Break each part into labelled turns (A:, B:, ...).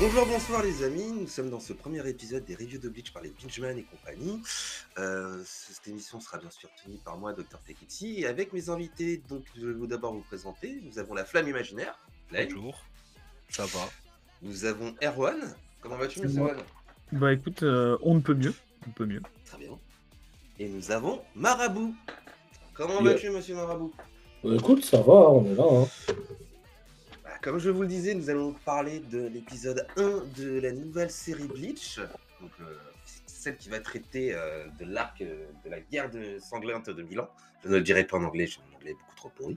A: Bonjour, bonsoir les amis, nous sommes dans ce premier épisode des reviews de Bleach par les Bingeman et compagnie. Euh, cette émission sera bien sûr tenue par moi, Dr Tekichi, et avec mes invités, donc je vais d'abord vous présenter. Nous avons la flamme imaginaire, Flame.
B: Bonjour, ça va.
A: Nous avons Erwan. Comment vas-tu, monsieur. Erwan?
C: Bah écoute, euh, on ne peut mieux. On peut mieux.
A: Très bien. Et nous avons Marabout. Comment
D: Yeah.
A: vas-tu, monsieur Marabout
D: Bah, écoute, ça va, on est là. Hein.
A: Comme je vous le disais, nous allons parler de l'épisode 1 de la nouvelle série Bleach, donc euh, celle qui va traiter euh, de l'arc euh, de la guerre de sanglante de Milan. Je ne le dirai pas en anglais, j'ai un anglais beaucoup trop pourri.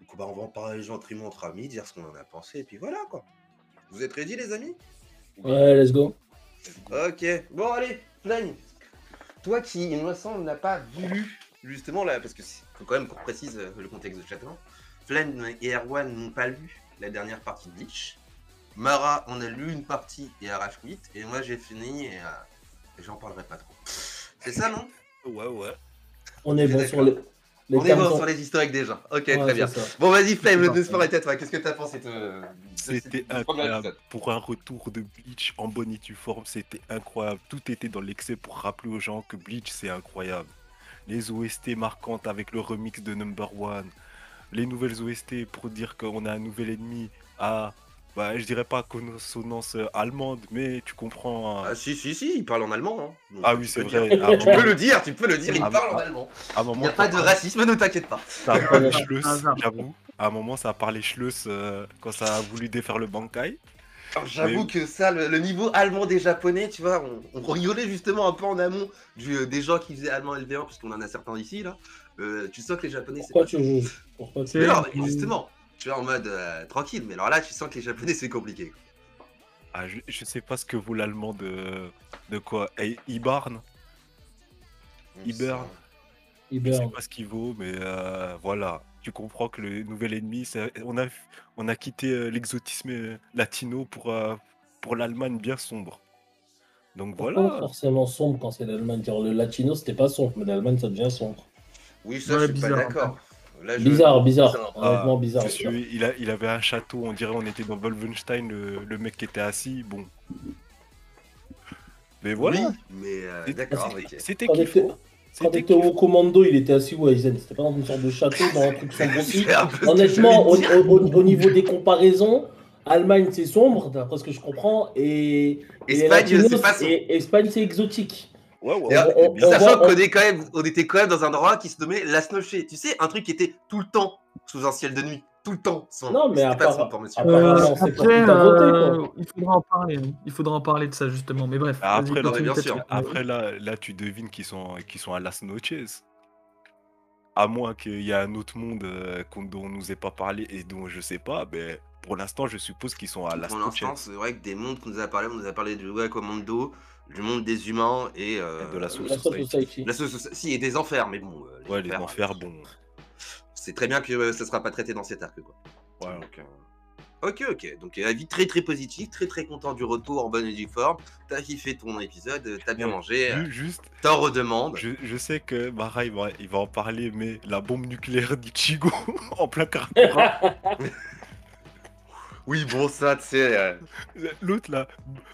A: Du coup, bah, on va en parler gentiment entre amis, dire ce qu'on en a pensé, et puis voilà quoi. Vous êtes ready les amis?
D: Ouais, let's go.
A: Ok, bon allez, Flame, toi qui, il me semble, n'a pas vu justement là, parce que c'est- faut quand même qu'on précise le contexte de chacun. Flame et Erwan n'ont pas lu la dernière partie de Bleach. Mara en a lu une partie et arrache 8, et moi j'ai fini et, euh, et j'en parlerai pas trop. C'est ça non?
B: Ouais, ouais.
D: On est bon sur les. les
A: On est
D: termes
A: bon
D: sont-
A: sur les historiques déjà. Ok,
D: Ouais,
A: très bien.
D: ça.
A: Bon vas-y Flame, le sport était à toi. Qu'est-ce que t'as pensé de,
B: C'était incroyable. Pour un retour de Bleach en bonne et due forme, c'était incroyable. Tout était dans l'excès pour rappeler aux gens que Bleach, c'est incroyable. Les OST marquantes avec le remix de Number One. Les nouvelles OST pour dire qu'on a un nouvel ennemi à, bah, je dirais pas consonance allemande, mais tu comprends. hein.
A: Ah si si si, il parle en allemand. hein. Donc,
B: Ah oui, c'est vrai. À un
A: Tu
B: moment,
A: peux le dire, tu peux le dire, il
B: Ah,
A: parle en
B: bah,
A: allemand.
B: à un
A: Il n'y a pas de racisme, ne t'inquiète pas.
B: Ça a parlé
C: Par
B: Schluss,
C: hasard.
B: j'avoue. À un moment, ça a parlé Schluss euh, quand ça a voulu défaire le Bankai.
A: Alors, J'avoue
B: Mais-
A: que ça, le, le niveau allemand des japonais, tu vois, on, on rigolait justement un peu en amont du, euh, des gens qui faisaient allemand LV1, puisqu'on en a certains ici, là. Euh, tu sens que les japonais, c'est
D: Pourquoi
A: pas
D: tu juges Pourquoi tu
C: C'est-
A: Mais non, mais justement, tu vois, en mode euh, tranquille, mais alors là, tu sens que les japonais, c'est compliqué.
B: Ah, je, je sais pas ce que vaut l'allemand de, de quoi Eh, Ibarn Hibern. Je sais pas ce qu'il vaut, mais euh, voilà. Tu comprends que le nouvel ennemi, on a, on a quitté euh, l'exotisme latino pour, euh, pour l'Allemagne bien sombre. Donc
D: Pas
B: voilà.
D: forcément sombre quand c'est l'Allemagne? Le latino, c'était pas sombre, mais l'Allemagne, ça devient sombre.
A: Oui, ça,
C: Ouais,
A: je suis
C: bizarre,
A: pas d'accord. Là, je-
D: Bizarre, bizarre.
B: Ah,
D: Honnêtement, bizarre.
B: suis- il, a, il avait un château, on dirait on était dans Wolfenstein, le, le mec qui était assis, bon. Mais voilà.
A: Oui, mais euh,
B: C'était-
A: d'accord,
B: c'était-
A: ok.
B: C'était
D: Quand t'étais- au commando, il était assis où, Aizen C'était pas dans une sorte de château, dans un truc sombre Honnêtement, au, au- au niveau des comparaisons, Allemagne, c'est sombre, d'après ce que je comprends, et. et
A: Espagne, c'est pas
D: Espagne, c'est exotique.
B: Ouais, ouais, ouais,
D: on- on-.
A: Sachant qu'on est quand même, on était quand même dans un endroit qui se nommait Las Noches. Tu sais, un truc qui était tout le temps sous un ciel de nuit. Tout le temps.
D: Non, mais à
A: pas
D: part-
C: Euh, après,
D: voté,
C: euh, il faudra en parler. hein. Il faudra en parler de ça justement. Mais bref.
B: Ah, après,
A: bien sûr.
B: là, là, tu devines qu'ils sont, qu'ils sont à Las Noches. À moins qu'il y ait un autre monde euh, dont on nous ait pas parlé et dont je sais pas, mais pour l'instant, je suppose qu'ils sont à Las
A: Pour
B: Noches.
A: l'instant, c'est vrai que des mondes qu'on nous a parlé, on nous a parlé du ouais, Commando, du monde des humains et euh,
B: Et de la Soul Society.
A: La Soul Society. Si, et des enfers, mais bon. euh,
B: Ouais, les enfers, bon.
A: C'est très bien que euh, ça sera pas traité dans cet arc, quoi.
B: Ouais.
A: Donc, euh, Ok, ok. Donc, euh, avis très très positif, très très content du retour en bonne et due forme. T'as kiffé ton épisode, euh, t'as bien
B: Ouais.
A: mangé, euh,
B: Ju- Juste,
A: t'en redemandes.
B: je, je sais que Mara, il va, il va en parler, mais la bombe nucléaire d'Ichigo en plein carburant.
A: Oui, bon, ça, tu sais. euh,
B: L'autre, là,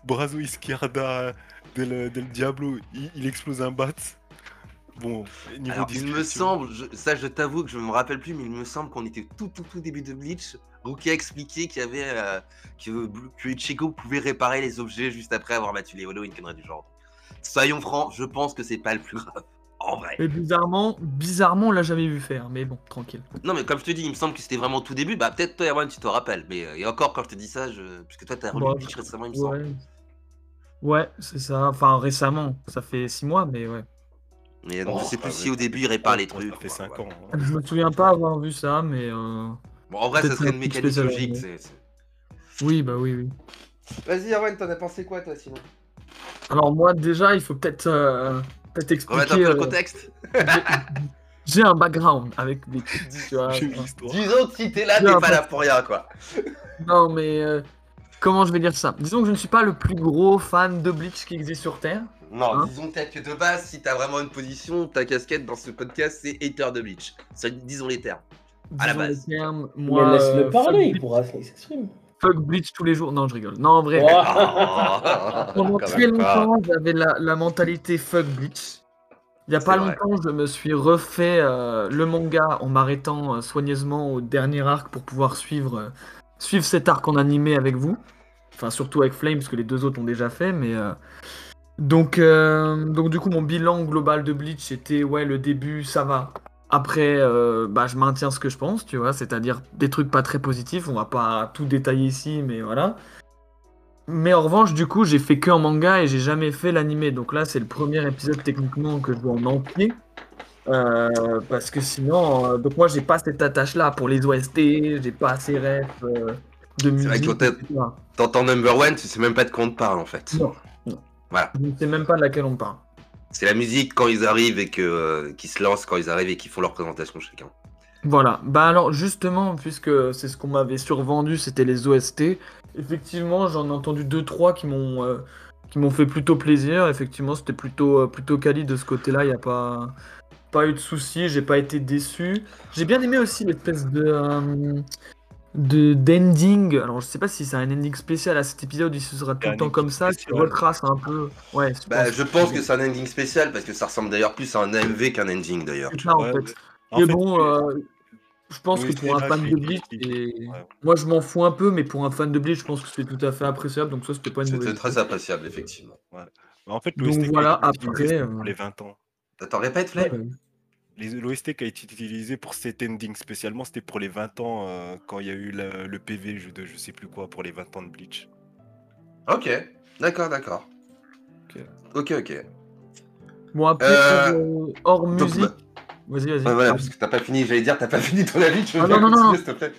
B: Brazo Izquierda del, del Diablo, il, il explose un bat. Bon, niveau
A: Alors, il me semble, je- ça je t'avoue que je me rappelle plus, mais il me semble qu'on était tout tout tout début de Bleach. Rookie a expliqué qu'il y avait euh, que, que Ichigo pouvait réparer les objets juste après avoir battu les Holo, une connerie du genre. Soyons francs, je pense que c'est pas le plus grave. En vrai.
C: Mais bizarrement, bizarrement, on l'a jamais vu faire. Mais bon, tranquille.
A: Non, mais comme je te dis, il me semble que c'était vraiment tout début. Bah, peut-être toi, Erwan, tu te rappelles. Mais euh, et encore, quand je te dis ça, je... puisque toi, t'as relu
C: Bah,
A: Bleach récemment, il me semble.
C: Ouais, c'est ça. Enfin, récemment. Ça fait six mois, mais ouais.
A: Mais donc, je
D: Oh,
A: sais plus
B: Ah
A: si
B: ouais,
A: au début, il répare les
B: ça
A: trucs.
B: fait
A: quoi,
B: 5
A: voilà.
B: ans. hein.
C: Je me souviens pas avoir vu ça, mais. euh,
A: Bon, en vrai, ça
C: Peut-être
A: serait
C: un
A: une mécanique logique.
C: mais-
A: c'est- c'est-
C: Oui, bah oui, oui.
A: Vas-y, Erwan, t'en as pensé quoi, toi, sinon?
C: Alors moi, déjà, il faut peut-être euh,
A: Remettre un
C: expliquer.
A: peu le
C: euh,
A: contexte.
C: J'ai un background avec des tu vois,
B: J'ai une histoire.
A: Disons que si t'es là,
C: J'ai
A: t'es
C: un
A: pas là pour rien, quoi.
C: Non, mais euh, comment je vais dire ça? Disons que je ne suis pas le plus gros fan de Bleach qui existe sur Terre.
A: Non,
C: Hein?
A: disons peut-être que de base, si t'as vraiment une position, ta casquette dans ce podcast, c'est hater de Bleach. Ça, disons les termes. À la base.
C: les termes,
D: Mais
C: moi,
D: laisse-le
C: euh,
D: parler,
C: fuck
D: il pourra il s'exprime.
C: fuck Bleach tous les jours. Non, je rigole. Non, en vrai.
D: Oh.
C: Pendant
A: Quand
C: très longtemps, j'avais la, la mentalité fuck Bleach. Il y a pas
A: vrai.
C: longtemps, je me suis refait euh, le manga en m'arrêtant euh, soigneusement au dernier arc pour pouvoir suivre, euh, suivre cet arc en animé avec vous. Enfin, surtout avec Flame, parce que les deux autres ont déjà fait, mais. euh, Donc, euh, donc, du coup, mon bilan global de Bleach était ouais, le début, ça va. Après, euh, bah, je maintiens ce que je pense, tu vois, c'est-à-dire des trucs pas très positifs. On va pas tout détailler ici, mais voilà. Mais en revanche, du coup, j'ai fait que en manga et j'ai jamais fait l'animé. Donc là, c'est le premier épisode techniquement que je vois en entier. Euh, parce que sinon, euh, donc moi, j'ai pas cette attache-là pour les OST, j'ai pas assez ref euh, de musique.
A: vrai que. T'entends number one, tu sais même pas de quoi on te parle en fait.
C: Non, non.
A: Voilà.
C: Je ne sais même pas de laquelle on parle.
A: C'est la musique quand ils arrivent et que euh, qui se lancent quand ils arrivent et qui font leur présentation chacun.
C: Voilà. Bah alors justement, puisque c'est ce qu'on m'avait survendu, c'était les OST. Effectivement, j'en ai entendu deux trois qui m'ont qui m'ont fait plutôt plaisir. Effectivement, c'était plutôt plutôt quali de ce côté-là. Il y a pas pas eu de soucis. J'ai pas été déçu. J'ai bien aimé aussi l'espèce de euh, de d'ending. Alors je sais pas si c'est un ending spécial à cet épisode, il se sera tout le temps comme ça, qui
B: spécial.
C: retrace un peu. Ouais.
A: Bah, je pense que c'est un ending spécial parce que ça ressemble d'ailleurs plus à un AMV qu'un ending d'ailleurs.
C: c'est ça en
B: Ouais,
C: fait.
B: ouais. En
C: Mais bon, euh, je pense
B: Oui,
C: que pour un fan de Bleach,
B: critiqué.
C: et-
B: Ouais.
C: moi je m'en fous un peu, mais pour un fan de Bleach, je pense que c'est tout à fait appréciable. Donc ça, c'était pas une
A: C'était très appréciable effectivement.
B: Mais en fait,
C: Donc
B: qui a
C: voilà, après, euh,
B: pour les 20 ans?
A: T'en répètes,
C: Ouais,
A: Flame
C: ouais.
B: Les- L'OST qui a été utilisé pour cet ending spécialement, c'était pour les 20 ans euh, quand il y a eu le, le PV je- de je sais plus quoi pour les 20 ans de Bleach.
A: Ok, d'accord, d'accord.
C: Ok.
A: Ok.
C: Bon après,
A: Euh,
C: pour, euh, hors
A: Donc,
C: musique,
A: bah,
C: vas-y, vas-y.
A: ouais, voilà, parce que t'as pas fini, j'allais dire, t'as pas fini ton avis, tu veux
C: Ah,
A: bien
C: non, non, non.
A: s'il te plaît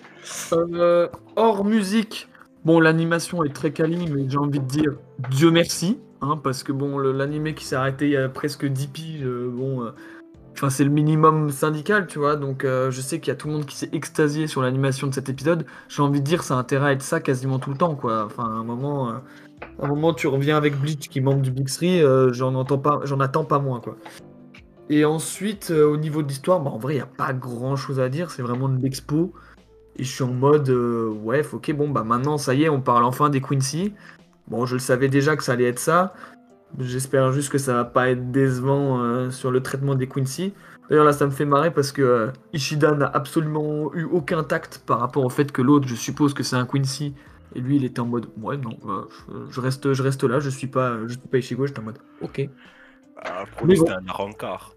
C: Euh, hors musique, bon, l'animation est très quali, mais j'ai envie de dire Dieu merci, hein, parce que bon, l'animé qui s'est arrêté il y a presque 10 piges, euh, bon, euh, c'est le minimum syndical, tu vois, donc euh, je sais qu'il y a tout le monde qui s'est extasié sur l'animation de cet épisode. J'ai envie de dire, ça a intérêt à être ça quasiment tout le temps, quoi. Enfin, à un moment, euh, un moment, tu reviens avec Bleach qui manque du Big Three, euh, j'en attends pas moins, quoi. Et ensuite, au niveau de l'histoire, bah, en vrai, il n'y a pas grand chose à dire, c'est vraiment de l'expo. Et je suis en mode, ouais, ok, bon, bah maintenant, ça y est, on parle enfin des Quincy. Bon, je le savais déjà que ça allait être ça. J'espère juste que ça va pas être décevant euh, sur le traitement des Quincy. D'ailleurs, là, ça me fait marrer parce que euh, Ishida n'a absolument eu aucun tact par rapport au fait que l'autre, je suppose que c'est un Quincy. Et lui, il était en mode, ouais, non, euh, je, reste, je reste là, je suis pas, je suis pas Ishigo, j'étais en mode, ok.
B: Ah, pour lui,
C: bon.
B: c'était un arancard.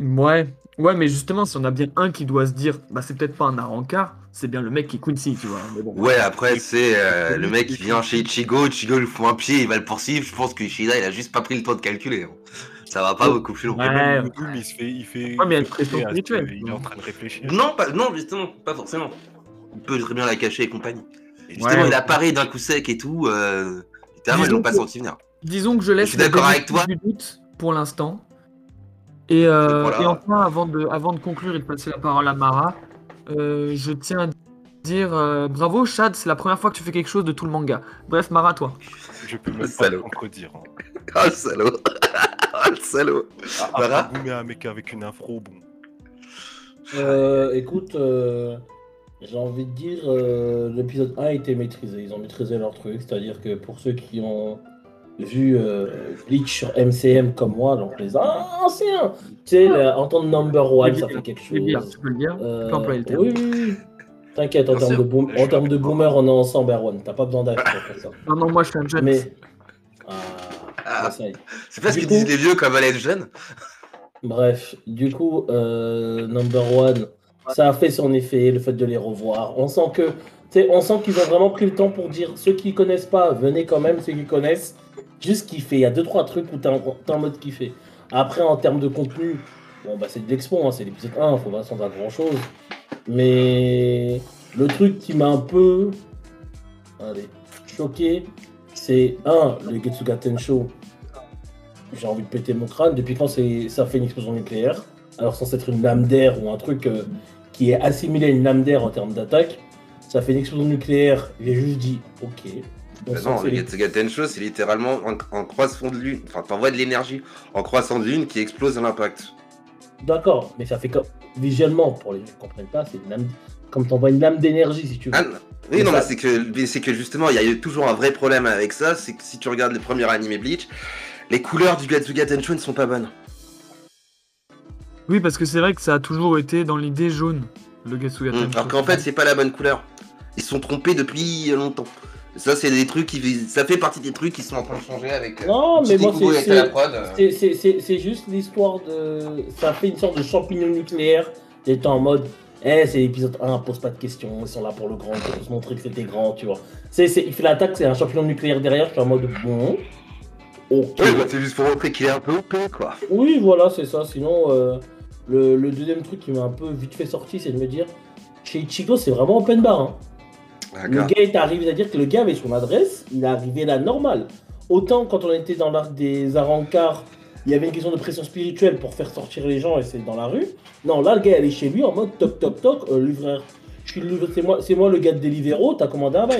C: Ouais, ouais, mais justement, si on a bien un qui doit se dire, bah c'est peut-être pas un arancard, c'est bien le mec qui est Quincy, tu vois. Mais bon.
A: Ouais, après, c'est euh, le mec qui vient chez Ichigo, Ichigo lui fout un pied, il va le poursuivre. Je pense que Ishida, il a juste pas pris le temps de calculer. hein. Ça va pas beaucoup plus loin.
C: Ouais.
B: Megumi, il se fait. Il fait
C: Ouais, mais il y a
B: il
C: une pression spirituelle.
B: Est en train de réfléchir.
A: Non, pas, non, justement, pas forcément. Il peut très bien la cacher et compagnie. Et justement,
C: Ouais.
A: il apparaît d'un coup sec et tout. Euh, ils
C: Disons
A: l'ont pas
C: que-
A: senti venir.
C: Disons que je laisse
A: Je suis d'accord
C: le
A: avec
C: du doute pour l'instant. Et, euh,
A: Voilà.
C: et enfin, avant de, avant de conclure et de passer la parole à Mara, euh, je tiens à dire euh, bravo Chad, c'est la première fois que tu fais quelque chose de tout le manga. Bref, Mara, toi.
B: Je peux même pas contredire. hein.
A: Oh le salaud Oh le salaud
B: Ah,
A: Voilà.
B: après, vous un mec avec une afro, bon.
D: Euh, écoute, euh, j'ai envie de dire, euh, l'épisode 1 a été maîtrisé. Ils ont maîtrisé leur truc. C'est-à-dire que pour ceux qui ont vu euh, Bleach sur MCM comme moi, donc les anciens, tu sais, la- entendre number one, ça fait quelque chose.
C: tu peux le dire.
D: Euh,
C: Tu peux employer le terme.
D: oui, oui, oui. T'inquiète, en
A: Bien
D: termes de, boom-
B: Je suis
D: en termes de boomer, on est ensemble, Erwan. T'as pas besoin d'être pour ça.
C: Non, non, moi je suis un jeune.
D: Mais. Ah,
A: Ah. C'est pas ce qu'ils disent les vieux comme elle est jeune
D: Bref, du coup, euh, Number One, ça a fait son effet, le fait de les revoir. On sent que, tu sais, on sent qu'ils ont vraiment pris le temps pour dire ceux qui connaissent pas, venez quand même, ceux qui connaissent, juste kiffer. Il y a deux trois trucs où t'es en, mode kiffer. Après, en termes de contenu, bon bah c'est de l'expo, hein, c'est l'épisode 1, faut pas s'en grand chose. Mais le truc qui m'a un peu, choqué, c'est un, le Getsuga Tensho j'ai envie de péter mon crâne. Depuis quand ça fait une explosion nucléaire? Alors censé être une lame d'air ou un truc euh, qui est assimilé à une lame d'air en termes d'attaque, ça fait une explosion nucléaire. J'ai juste dit ok.
A: Bah Non, le
D: c'est-
A: Getsuga Tensho, c'est littéralement en, en croissant de lune. Enfin, t'envoies de l'énergie en croissant de lune qui explose à l'impact.
D: D'accord, mais ça fait comme visuellement, pour les gens qui ne comprennent pas, c'est une lame... comme t'envoies une lame d'énergie si tu veux.
A: Ah, oui,
D: Mais
A: non,
D: ça-
A: mais c'est que, c'est que justement, il y a eu toujours un vrai problème avec ça. C'est que si tu regardes le premier anime Bleach, les couleurs du Gatsuga Tensho ne sont pas bonnes.
C: Oui, parce que c'est vrai que ça a toujours été dans l'idée jaune, le Getsuga
A: Mm.
C: Tensho.
A: Alors qu'en fait, c'est pas la bonne couleur. Ils se sont trompés depuis longtemps. Ça, c'est des trucs qui, ça fait partie des trucs qui sont en train de changer avec. euh,
D: Non, mais moi, c'est- c'est-
A: euh.
D: C'est- C'est juste l'histoire de. Ça fait une sorte de champignon nucléaire. J'étais en mode. Eh, c'est l'épisode 1, pose pas de questions, ils sont là pour le grand, pour se montrer que c'était grand, tu vois. C'est- il fait l'attaque, c'est un champignon nucléaire derrière, je suis en mode bon. Ok.
A: Ouais, bah, c'est juste pour montrer qu'il est un peu OP, quoi.
D: Oui, voilà, c'est ça. Sinon, euh, le, le deuxième truc qui m'a un peu vite fait sorti, c'est de me dire chez Ichigo, c'est vraiment open bar. hein. Le gars est arrivé, c'est-à-dire que le gars avait son adresse, il est arrivé là normal. Autant quand on était dans l'arc des Arancars, il y avait une question de pression spirituelle pour faire sortir les gens et c'est dans la rue. Non, là, le gars, il est chez lui en mode toc toc toc, euh, livreur. Je suis le livreur, c'est moi, c'est moi le gars de Deliveroo, t'as commandé un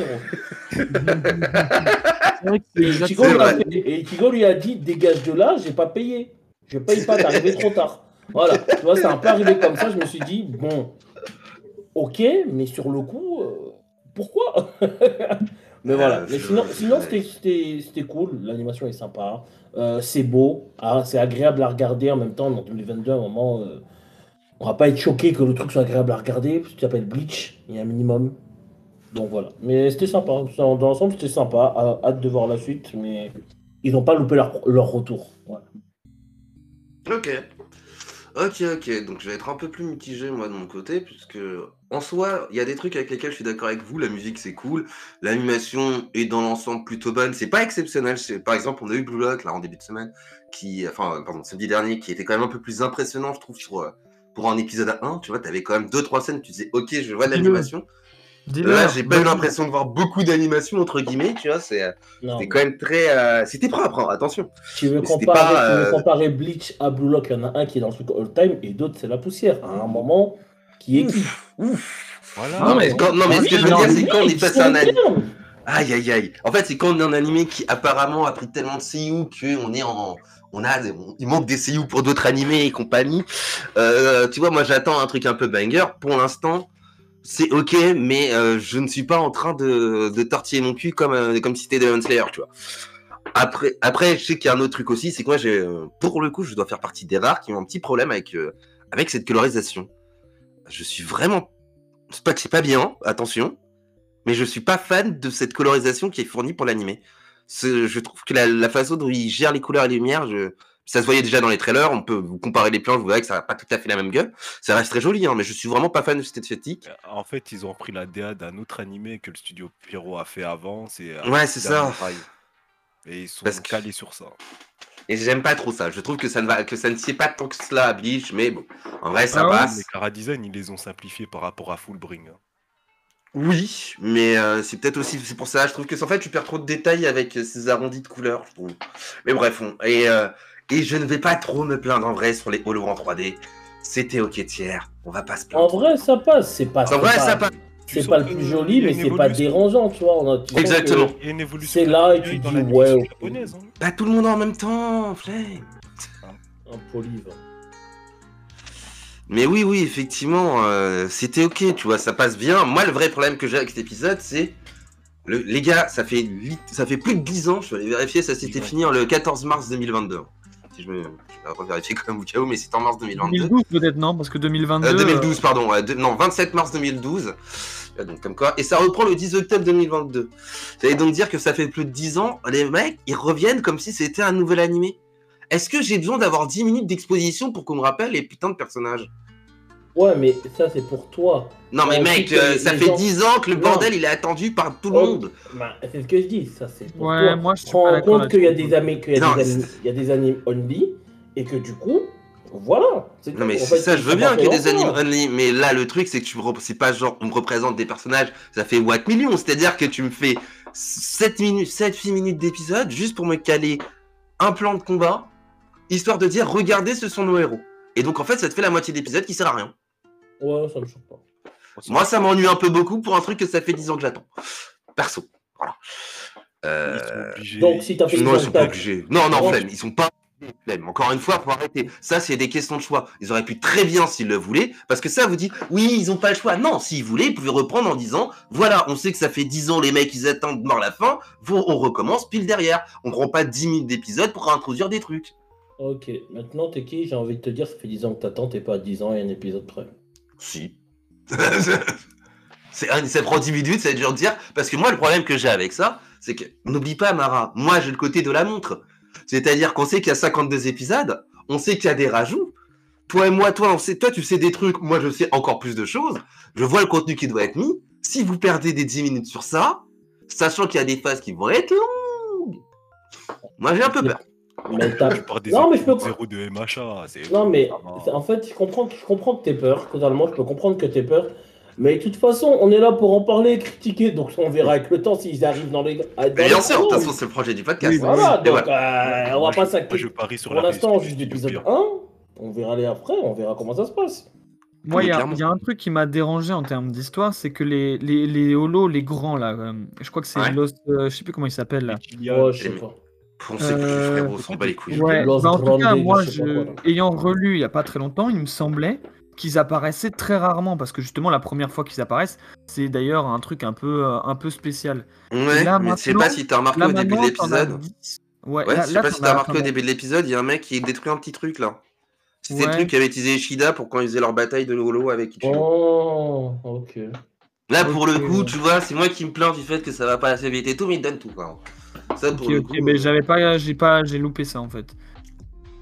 C: c'est
D: Et fait- et Ichigo lui a dit dégage de là, j'ai pas payé. Je paye pas, t'es arrivé trop tard. Voilà, tu vois, c'est un peu arrivé comme ça. Je me suis dit, bon, ok, mais sur le coup, euh, pourquoi Mais voilà,
A: Euh,
D: mais sinon, sinon c'était- cool, l'animation est sympa, euh, c'est beau, ah, c'est agréable à regarder en même temps. En 2022, à un moment, euh, on va pas être choqué que le truc soit agréable à regarder, parce que tu t'appelles Bleach, il y a un minimum. Donc voilà, mais c'était sympa, dans dans l'ensemble c'était sympa, Ah, hâte de voir la suite, mais ils n'ont pas loupé leur, leur retour. Voilà.
A: Ok. Ok, ok. Donc je vais être un peu plus mitigé moi de mon côté, puisque en soi, il y a des trucs avec lesquels je suis d'accord avec vous. La musique c'est cool, l'animation est dans l'ensemble plutôt bonne. C'est pas exceptionnel. Par exemple, on a eu Blue Lock là en début de semaine, qui, enfin, pardon, samedi dernier, qui était quand même un peu plus impressionnant, je trouve, sur, euh, pour un épisode 1. Tu vois, t'avais quand même deux trois scènes. Tu disais, ok, je vois de l'animation. Là, j'ai pas eu l'impression de voir beaucoup d'animation entre guillemets. Tu vois, c'est, euh, c'est quand même très, euh, c'était propre. hein, attention.
D: Tu veux,
A: c'était
D: comparer,
A: pas,
D: tu veux comparer Bleach à Blue Lock, il y en a un qui est dans le truc all time et d'autres c'est la poussière. À un moment, qui est qui
B: Voilà.
C: Non, mais-
A: Quand- non, mais ce que je veux dire, c'est quand on est à un anime. Aïe aïe aïe. En fait, c'est quand on est un animé qui apparemment a pris tellement de seiyuu qu'on est en. On a, on- il manque des seiyuu pour d'autres animés et compagnie. Euh, tu vois, moi j'attends un truc un peu banger. Pour l'instant, c'est ok, mais euh, je ne suis pas en train de, de tortiller mon cul comme, euh, comme si c'était Demon Slayer, tu vois. Après, après, je sais qu'il y a un autre truc aussi, c'est que moi, j'ai, euh, pour le coup, je dois faire partie des rares qui ont un petit problème avec, euh, avec cette colorisation. Je suis vraiment. C'est pas que c'est pas bien, attention, mais je suis pas fan de cette colorisation qui est fournie pour l'animé. Je trouve que la, la façon dont il gère les couleurs et les lumières, je... ça se voyait déjà dans les trailers, on peut vous comparer les plans, vous verrez que ça n'a pas tout à fait la même gueule. Ça reste très joli, hein, mais je suis vraiment pas fan de cette esthétique.
B: En fait, ils ont pris la DA d'un autre animé que le studio Pyro a fait avant. C'est euh,
A: Ouais, c'est ça.
B: Et ils sont
A: Parce que-
B: calés sur ça.
A: Et j'aime pas trop ça. Je trouve que ça ne va, que ça ne sied pas tant que cela à Bleach, mais bon, en vrai, ça
C: Ah ouais,
A: passe.
B: Les Cara Design, ils les ont simplifiés par rapport à Fullbring. hein.
A: Oui, mais euh, c'est peut-être aussi c'est pour ça. Je trouve que en fait, tu perds trop de détails avec euh, ces arrondis de couleurs. Je trouve. Mais bref, on... et euh, et je ne vais pas trop me plaindre en vrai sur les holo en 3D. C'était ok tiers. On va pas se
D: En
A: plaindre.
D: vrai, ça passe. C'est pas,
A: En vrai,
D: pas-
A: ça passe.
D: C'est pas le plus joli, mais c'est pas dérangeant, tu vois. On a- tu
A: Exactement.
D: C'est là et tu dis, ouais,
B: japonaise, hein.
A: Pas tout le monde en même temps, Flame.
D: Un polyve.
A: Mais oui, oui, effectivement, euh, c'était ok, tu vois, ça passe bien. Moi, le vrai problème que j'ai avec cet épisode, c'est. Le, les gars, ça fait, ça fait plus de 10 ans, je suis allé vérifier, ça s'était
B: Ouais.
A: fini le 14 mars 2022. Si je, me, je vais revérifier quand même au cas où, mais c'était en mars 2022.
C: 2012 peut-être, non Parce que 2022...
A: Euh, 2012, pardon, ouais, de- non, 27 mars 2012. Euh, Donc, comme quoi, et ça reprend le 10 octobre 2022. Ça veut donc dire que ça fait plus de 10 ans, les mecs, ils reviennent comme si c'était un nouvel animé. Est-ce que j'ai besoin d'avoir 10 minutes d'exposition pour qu'on me rappelle les putains de personnages?
D: Ouais, mais ça, c'est pour toi.
A: Non mais
D: Ouais,
A: mec, euh, ça fait
D: gens-
A: 10 ans que le
D: Non.
A: bordel il est attendu par tout le
D: Oh.
A: monde.
D: Bah, c'est ce que je dis, ça c'est pour
C: Ouais,
D: toi.
C: moi, je suis
D: Prends en compte qu'il y a des animes, qu'il y y a des animes only et que du coup, voilà.
A: Non mais c'est ça, je veux bien qu'il y ait des animes only, mais là le truc c'est que tu c'est pas genre on me représente des personnages, ça fait what millions, c'est-à-dire que tu me fais 7 minutes, 7 8 minutes d'épisode juste pour me caler un plan de combat, histoire de dire regardez ce sont nos héros. Et donc en fait ça te fait la moitié d'épisode qui sert à rien.
D: Ouais, ça me choque pas.
A: Moi ça m'ennuie un peu beaucoup pour un truc que ça fait 10 ans que j'attends. Perso. Voilà.
B: Ils
A: Euh...
D: Donc si t'as fait
A: Non, ils sont pas obligés. Non, non, flemme, ils sont pas Flemme. Encore une fois, pour arrêter. Ça, c'est des questions de choix. Ils auraient pu très bien, s'ils le voulaient, parce que ça vous dit, oui, ils ont pas le choix. Non, s'ils voulaient, ils pouvaient reprendre en disant, voilà, on sait que ça fait 10 ans, les mecs, ils attendent de mort la fin, on recommence pile derrière. On prend pas 10 minutes d'épisode pour introduire des trucs.
D: Ok, maintenant t'es qui? J'ai envie de te dire, ça fait 10 ans que t'attends, t'es pas à 10 ans et un épisode près.
A: Si. c'est un- ça prend 10 minutes, ça va être dur de dire. Parce que moi, le problème que j'ai avec ça, c'est que, n'oublie pas, Mara, moi, j'ai le côté de la montre. C'est-à-dire qu'on sait qu'il y a 52 épisodes, on sait qu'il y a des rajouts. Toi et moi, toi, on sait, toi, tu sais des trucs, moi, je sais encore plus de choses. Je vois le contenu qui doit être mis. Si vous perdez des 10 minutes sur ça, sachant qu'il y a des phases qui vont être longues, moi, j'ai un peu peur.
D: Mais
B: Je pars des
D: Non, mais je peux-
B: zéro de MHA. c'est-
D: Non, mais en fait, je comprends, que- je comprends que t'aies peur, totalement, je peux comprendre que t'aies peur. Mais de toute façon, on est là pour en parler et critiquer, donc on verra avec le temps s'ils arrivent dans les. dans
A: Mais bien sûr, de toute façon, c'est le projet du podcast.
C: Oui,
D: Voilà, donc
A: voilà.
D: euh, on va pas
B: moi, je
D: s'inquiéter.
B: parie sur
D: Pour l'instant, juste l'épisode
B: pire.
D: 1, on verra les après, on verra comment ça se passe.
C: Moi, il y, a- y un truc qui m'a dérangé en termes d'histoire, c'est que les, les, les holos, les grands, là, euh, je crois que c'est
A: Ouais.
C: Lost, euh, je sais plus comment ils s'appellent, là.
D: Ouais, je sais pas.
A: On sait plus,
C: Euh,
A: frérot, s'en bat les couilles.
C: Ouais, bah, en tout cas, moi,
D: je
C: ayant relu il y a pas très longtemps, il me semblait qu'ils apparaissaient très rarement, parce que justement, la première fois qu'ils apparaissent, c'est d'ailleurs un truc un peu, euh, un peu spécial.
A: Ouais,
C: là,
A: mais je sais pas si t'as remarqué
C: Là,
A: au début de l'épisode.
C: 10. Ouais,
A: Ouais,
C: là,
A: je sais
C: là,
A: pas si t'as
C: as-
A: remarqué au début de l'épisode, il y a un mec qui détruit un petit truc là. C'était le
C: Ouais.
A: truc qu'avait utilisé Ishida pour quand ils faisaient leur bataille de Holo avec Ichigo.
D: Oh, ok.
A: Là, pour le coup, tu vois, c'est moi qui me plains du fait que ça va pas assez vite et tout, mais il donne tout. Quoi. Ça, pour le
C: mais
A: euh,
C: j'avais pas, j'ai pas, j'ai loupé ça en fait.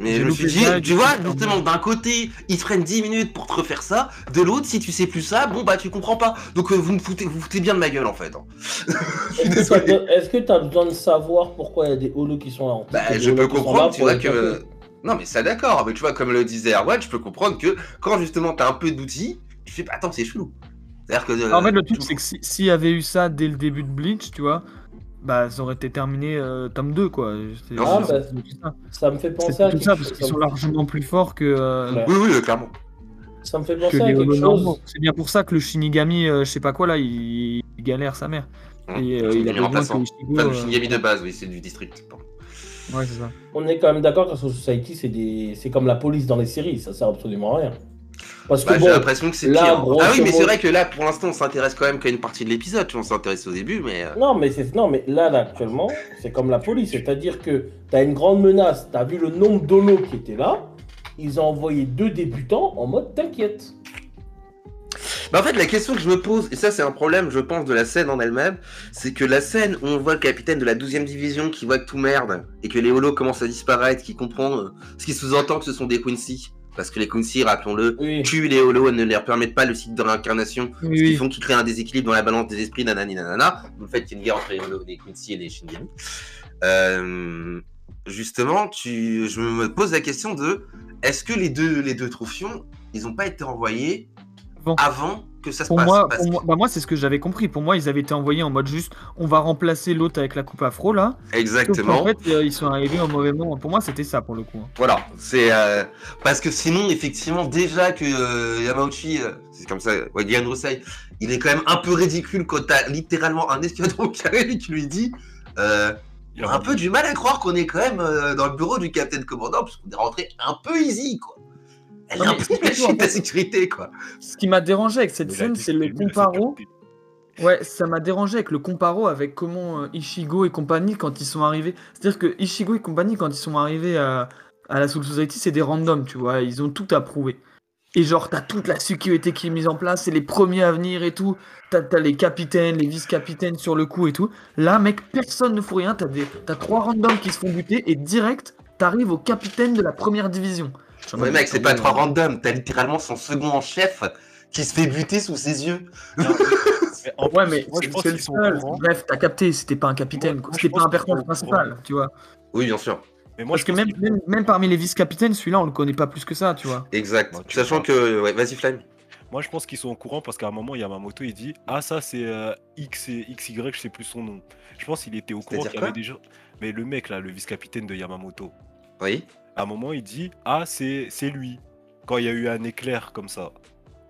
A: Mais je me suis
C: loupé
A: dit, tu vois, justement, d'un côté, ils te prennent 10 minutes pour te refaire ça, de l'autre, si tu sais plus ça, bon bah tu comprends pas. Donc euh, vous me foutez, vous foutez bien de ma gueule en fait. hein.
D: Est-ce que t'as besoin de savoir pourquoi il y a des holos qui sont là
A: Bah, je peux comprendre, tu vois, que. Non, mais ça d'accord, mais tu vois, comme le disait Erwan, je peux comprendre que quand justement t'as un peu d'outils, tu fais, attends, c'est chelou. C'est-à-dire que. euh,
C: en fait, le truc,
A: tu-
C: c'est que si- s'il y avait eu ça dès le début de Bleach, tu vois, bah ça aurait été terminé euh, tome 2, quoi. C'est- c'est-
D: bah,
C: ça.
D: Ça me fait penser
C: C'est
D: à
C: tout
D: quelque
C: ça,
D: chose.
C: parce qu'ils sont largement plus forts que, euh,
D: Ouais.
A: Oui, oui, euh, clairement.
D: Ça me fait
C: que
D: penser à quelque chose.
C: C'est bien pour ça que le Shinigami, euh, je sais pas quoi, là, il, il galère sa mère. Et
A: Shinigami
C: il a besoin
A: remplaçant.
C: que Ichigo,
A: Enfin, le
C: euh,
A: Shinigami de base, oui, c'est du district. pardon.
C: Ouais, c'est ça.
D: On est quand même d'accord que Society, c'est des... c'est comme la police dans les séries, ça sert absolument à rien. Parce que
A: Bah,
D: bon,
A: j'ai l'impression que c'est pire. Ah oui, mais c'est vrai que là, pour l'instant, on s'intéresse quand même qu'à une partie de l'épisode. On s'intéresse au début, mais. euh,
D: non, mais c'est non, mais là, là, actuellement, c'est comme la police, c'est-à-dire que tu as une grande menace, tu as vu le nombre d'holos qui étaient là, ils ont envoyé deux débutants en mode t'inquiète.
A: Bah en fait, la question que je me pose, et ça c'est un problème, je pense, de la scène en elle-même, c'est que la scène où on voit le capitaine de la 12e division qui voit que tout merde, et que les holos commencent à disparaître, qui comprend euh, ce qui sous-entend que ce sont des Quincy. Parce que les Quincy, rappelons-le,
D: Oui.
A: tuent les holos et ne leur permettent pas le cycle de réincarnation,
C: Oui,
A: ce qui
C: oui.
A: font qu'ils créent un déséquilibre dans la balance des esprits, nanani nanana. D'où le fait qu'il y a une guerre entre les, holos, les Quincy et les Shinigami. Euh, justement, tu, je me pose la question de est-ce que les deux, les deux trophions, ils n'ont pas été envoyés
C: Bon.
A: avant que ça se
C: Pour
A: passe
C: moi,
A: parce
C: pour moi, bah moi c'est ce que j'avais compris. Pour moi, ils avaient été envoyés en mode juste, on va remplacer l'autre avec la coupe afro là.
A: Exactement.
C: qu'en fait, euh, ils sont arrivés au mauvais moment. Pour moi, c'était ça pour le coup. hein.
A: Voilà, c'est euh, parce que sinon, effectivement, déjà que euh, Yamauchi, euh, c'est comme ça, ouais, Rosai, il est quand même un peu ridicule quand t'as littéralement un escadron qui arrive et qui lui dit. Euh,
B: Il a
A: un peu du mal à croire qu'on est quand même dans le bureau du Capitaine Commandant parce qu'on est rentré un peu easy quoi. Elle
C: Non, mais
A: sécurité quoi.
C: Ce qui m'a dérangé avec cette scène, c'est le comparo. Ouais, ça m'a dérangé avec le comparo avec comment euh, Ichigo et compagnie quand ils sont arrivés. C'est-à-dire que Ichigo et compagnie quand ils sont arrivés à, à la Soul Society, c'est des randoms, tu vois. Ils ont tout approuvé. Et genre, t'as toute la sécurité qui est mise en place, c'est les premiers à venir et tout. T'as t'as les capitaines, les vice-capitaines sur le coup et tout. Là, mec, personne ne fout rien. T'as trois randoms qui se font buter et direct, t'arrives au capitaine de la première division. Mode,
A: mec, c'est pas trois
C: euh,
A: random, t'as littéralement son second en chef qui se fait buter sous ses yeux.
B: Mais en
C: Ouais,
B: plus,
C: mais
B: moi, je
C: c'est
B: pense qu'ils sont.
C: Bref, t'as capté, c'était pas un capitaine, c'était pas un personnage principal, tu vois.
A: Oui, bien sûr.
B: Mais moi,
C: Parce que même, même, même parmi les vice-capitaines, celui-là, on le connaît pas plus que ça, tu vois.
A: Exact.
B: Bah, tu
A: Sachant
B: vois.
A: que. Ouais, vas-y, Flame.
B: Moi, je pense qu'ils sont au courant parce qu'à un moment, Yamamoto, il dit Ah, ça, c'est euh, X et XY, je sais plus son nom. Je pense qu'il était au courant
A: C'est-à-dire
B: qu'il y avait
A: quoi?
B: des gens. Mais le mec, là, le vice-capitaine de Yamamoto,
A: Oui.
B: À un moment, il dit Ah, c'est c'est lui. Quand il y a eu un éclair comme ça.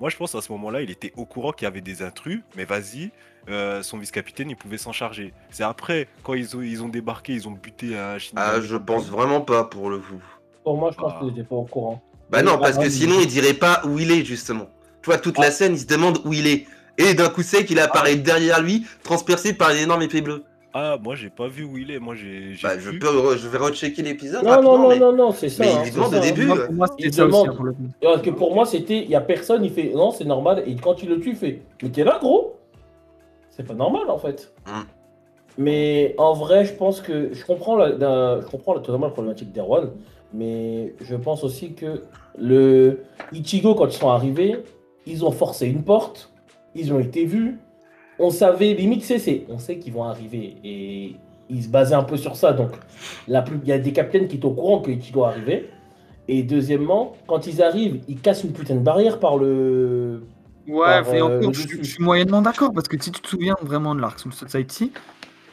B: Moi, je pense à ce moment-là, il était au courant qu'il y avait des intrus, mais vas-y, euh, son vice-capitaine, il pouvait s'en charger. C'est après, quand ils ont, ils ont débarqué, ils ont buté un Shinigami.
A: Ah, je pense vraiment pas pour le coup.
D: Pour moi, je pense
B: Ah.
D: que j'étais pas au courant.
A: Bah non,
D: Ah,
A: parce que
D: oui.
A: sinon il dirait pas où il est justement. Tu vois, toute la
D: Ah.
A: scène, il se demande où il est. Et d'un coup sec, il apparaît derrière lui, transpercé par une énorme épée bleue.
B: Ah, moi j'ai pas vu où il est. Moi j'ai. j'ai
A: Bah, je,
B: vu-
A: peux, re- je vais rechecker l'épisode.
D: Non,
A: rapidement,
D: non, non,
A: mais-
D: non, non, c'est ça.
A: mais il
D: hein, c'est
A: demande au début.
C: Moi, pour moi, c'était
D: Il
C: ça aussi,
D: demande-
C: hein, pour le coup.
D: Parce que pour moi, c'était. Il y a personne, il fait non, c'est normal. Et quand il le tue, il fait Mais t'es là, gros? C'est pas normal en fait.
A: Mm.
D: Mais en vrai, je pense que. Je comprends, la, la- je comprends totalement la problématique d'Erwan. Mais je pense aussi que le Ichigo, quand ils sont arrivés, ils ont forcé une porte. Ils ont été vus. On savait, limite, c'est, on sait qu'ils vont arriver. Et ils se basaient un peu sur ça. Donc, la plus, il y a des capitaines qui étaient au courant que Ichigo arrivait. Et deuxièmement, quand ils arrivent, ils cassent une putain de barrière par le.
C: Ouais,
D: par,
C: et
D: euh,
C: je, suis moyennement d'accord, parce que si tu te souviens vraiment de l'Ark Soul Society,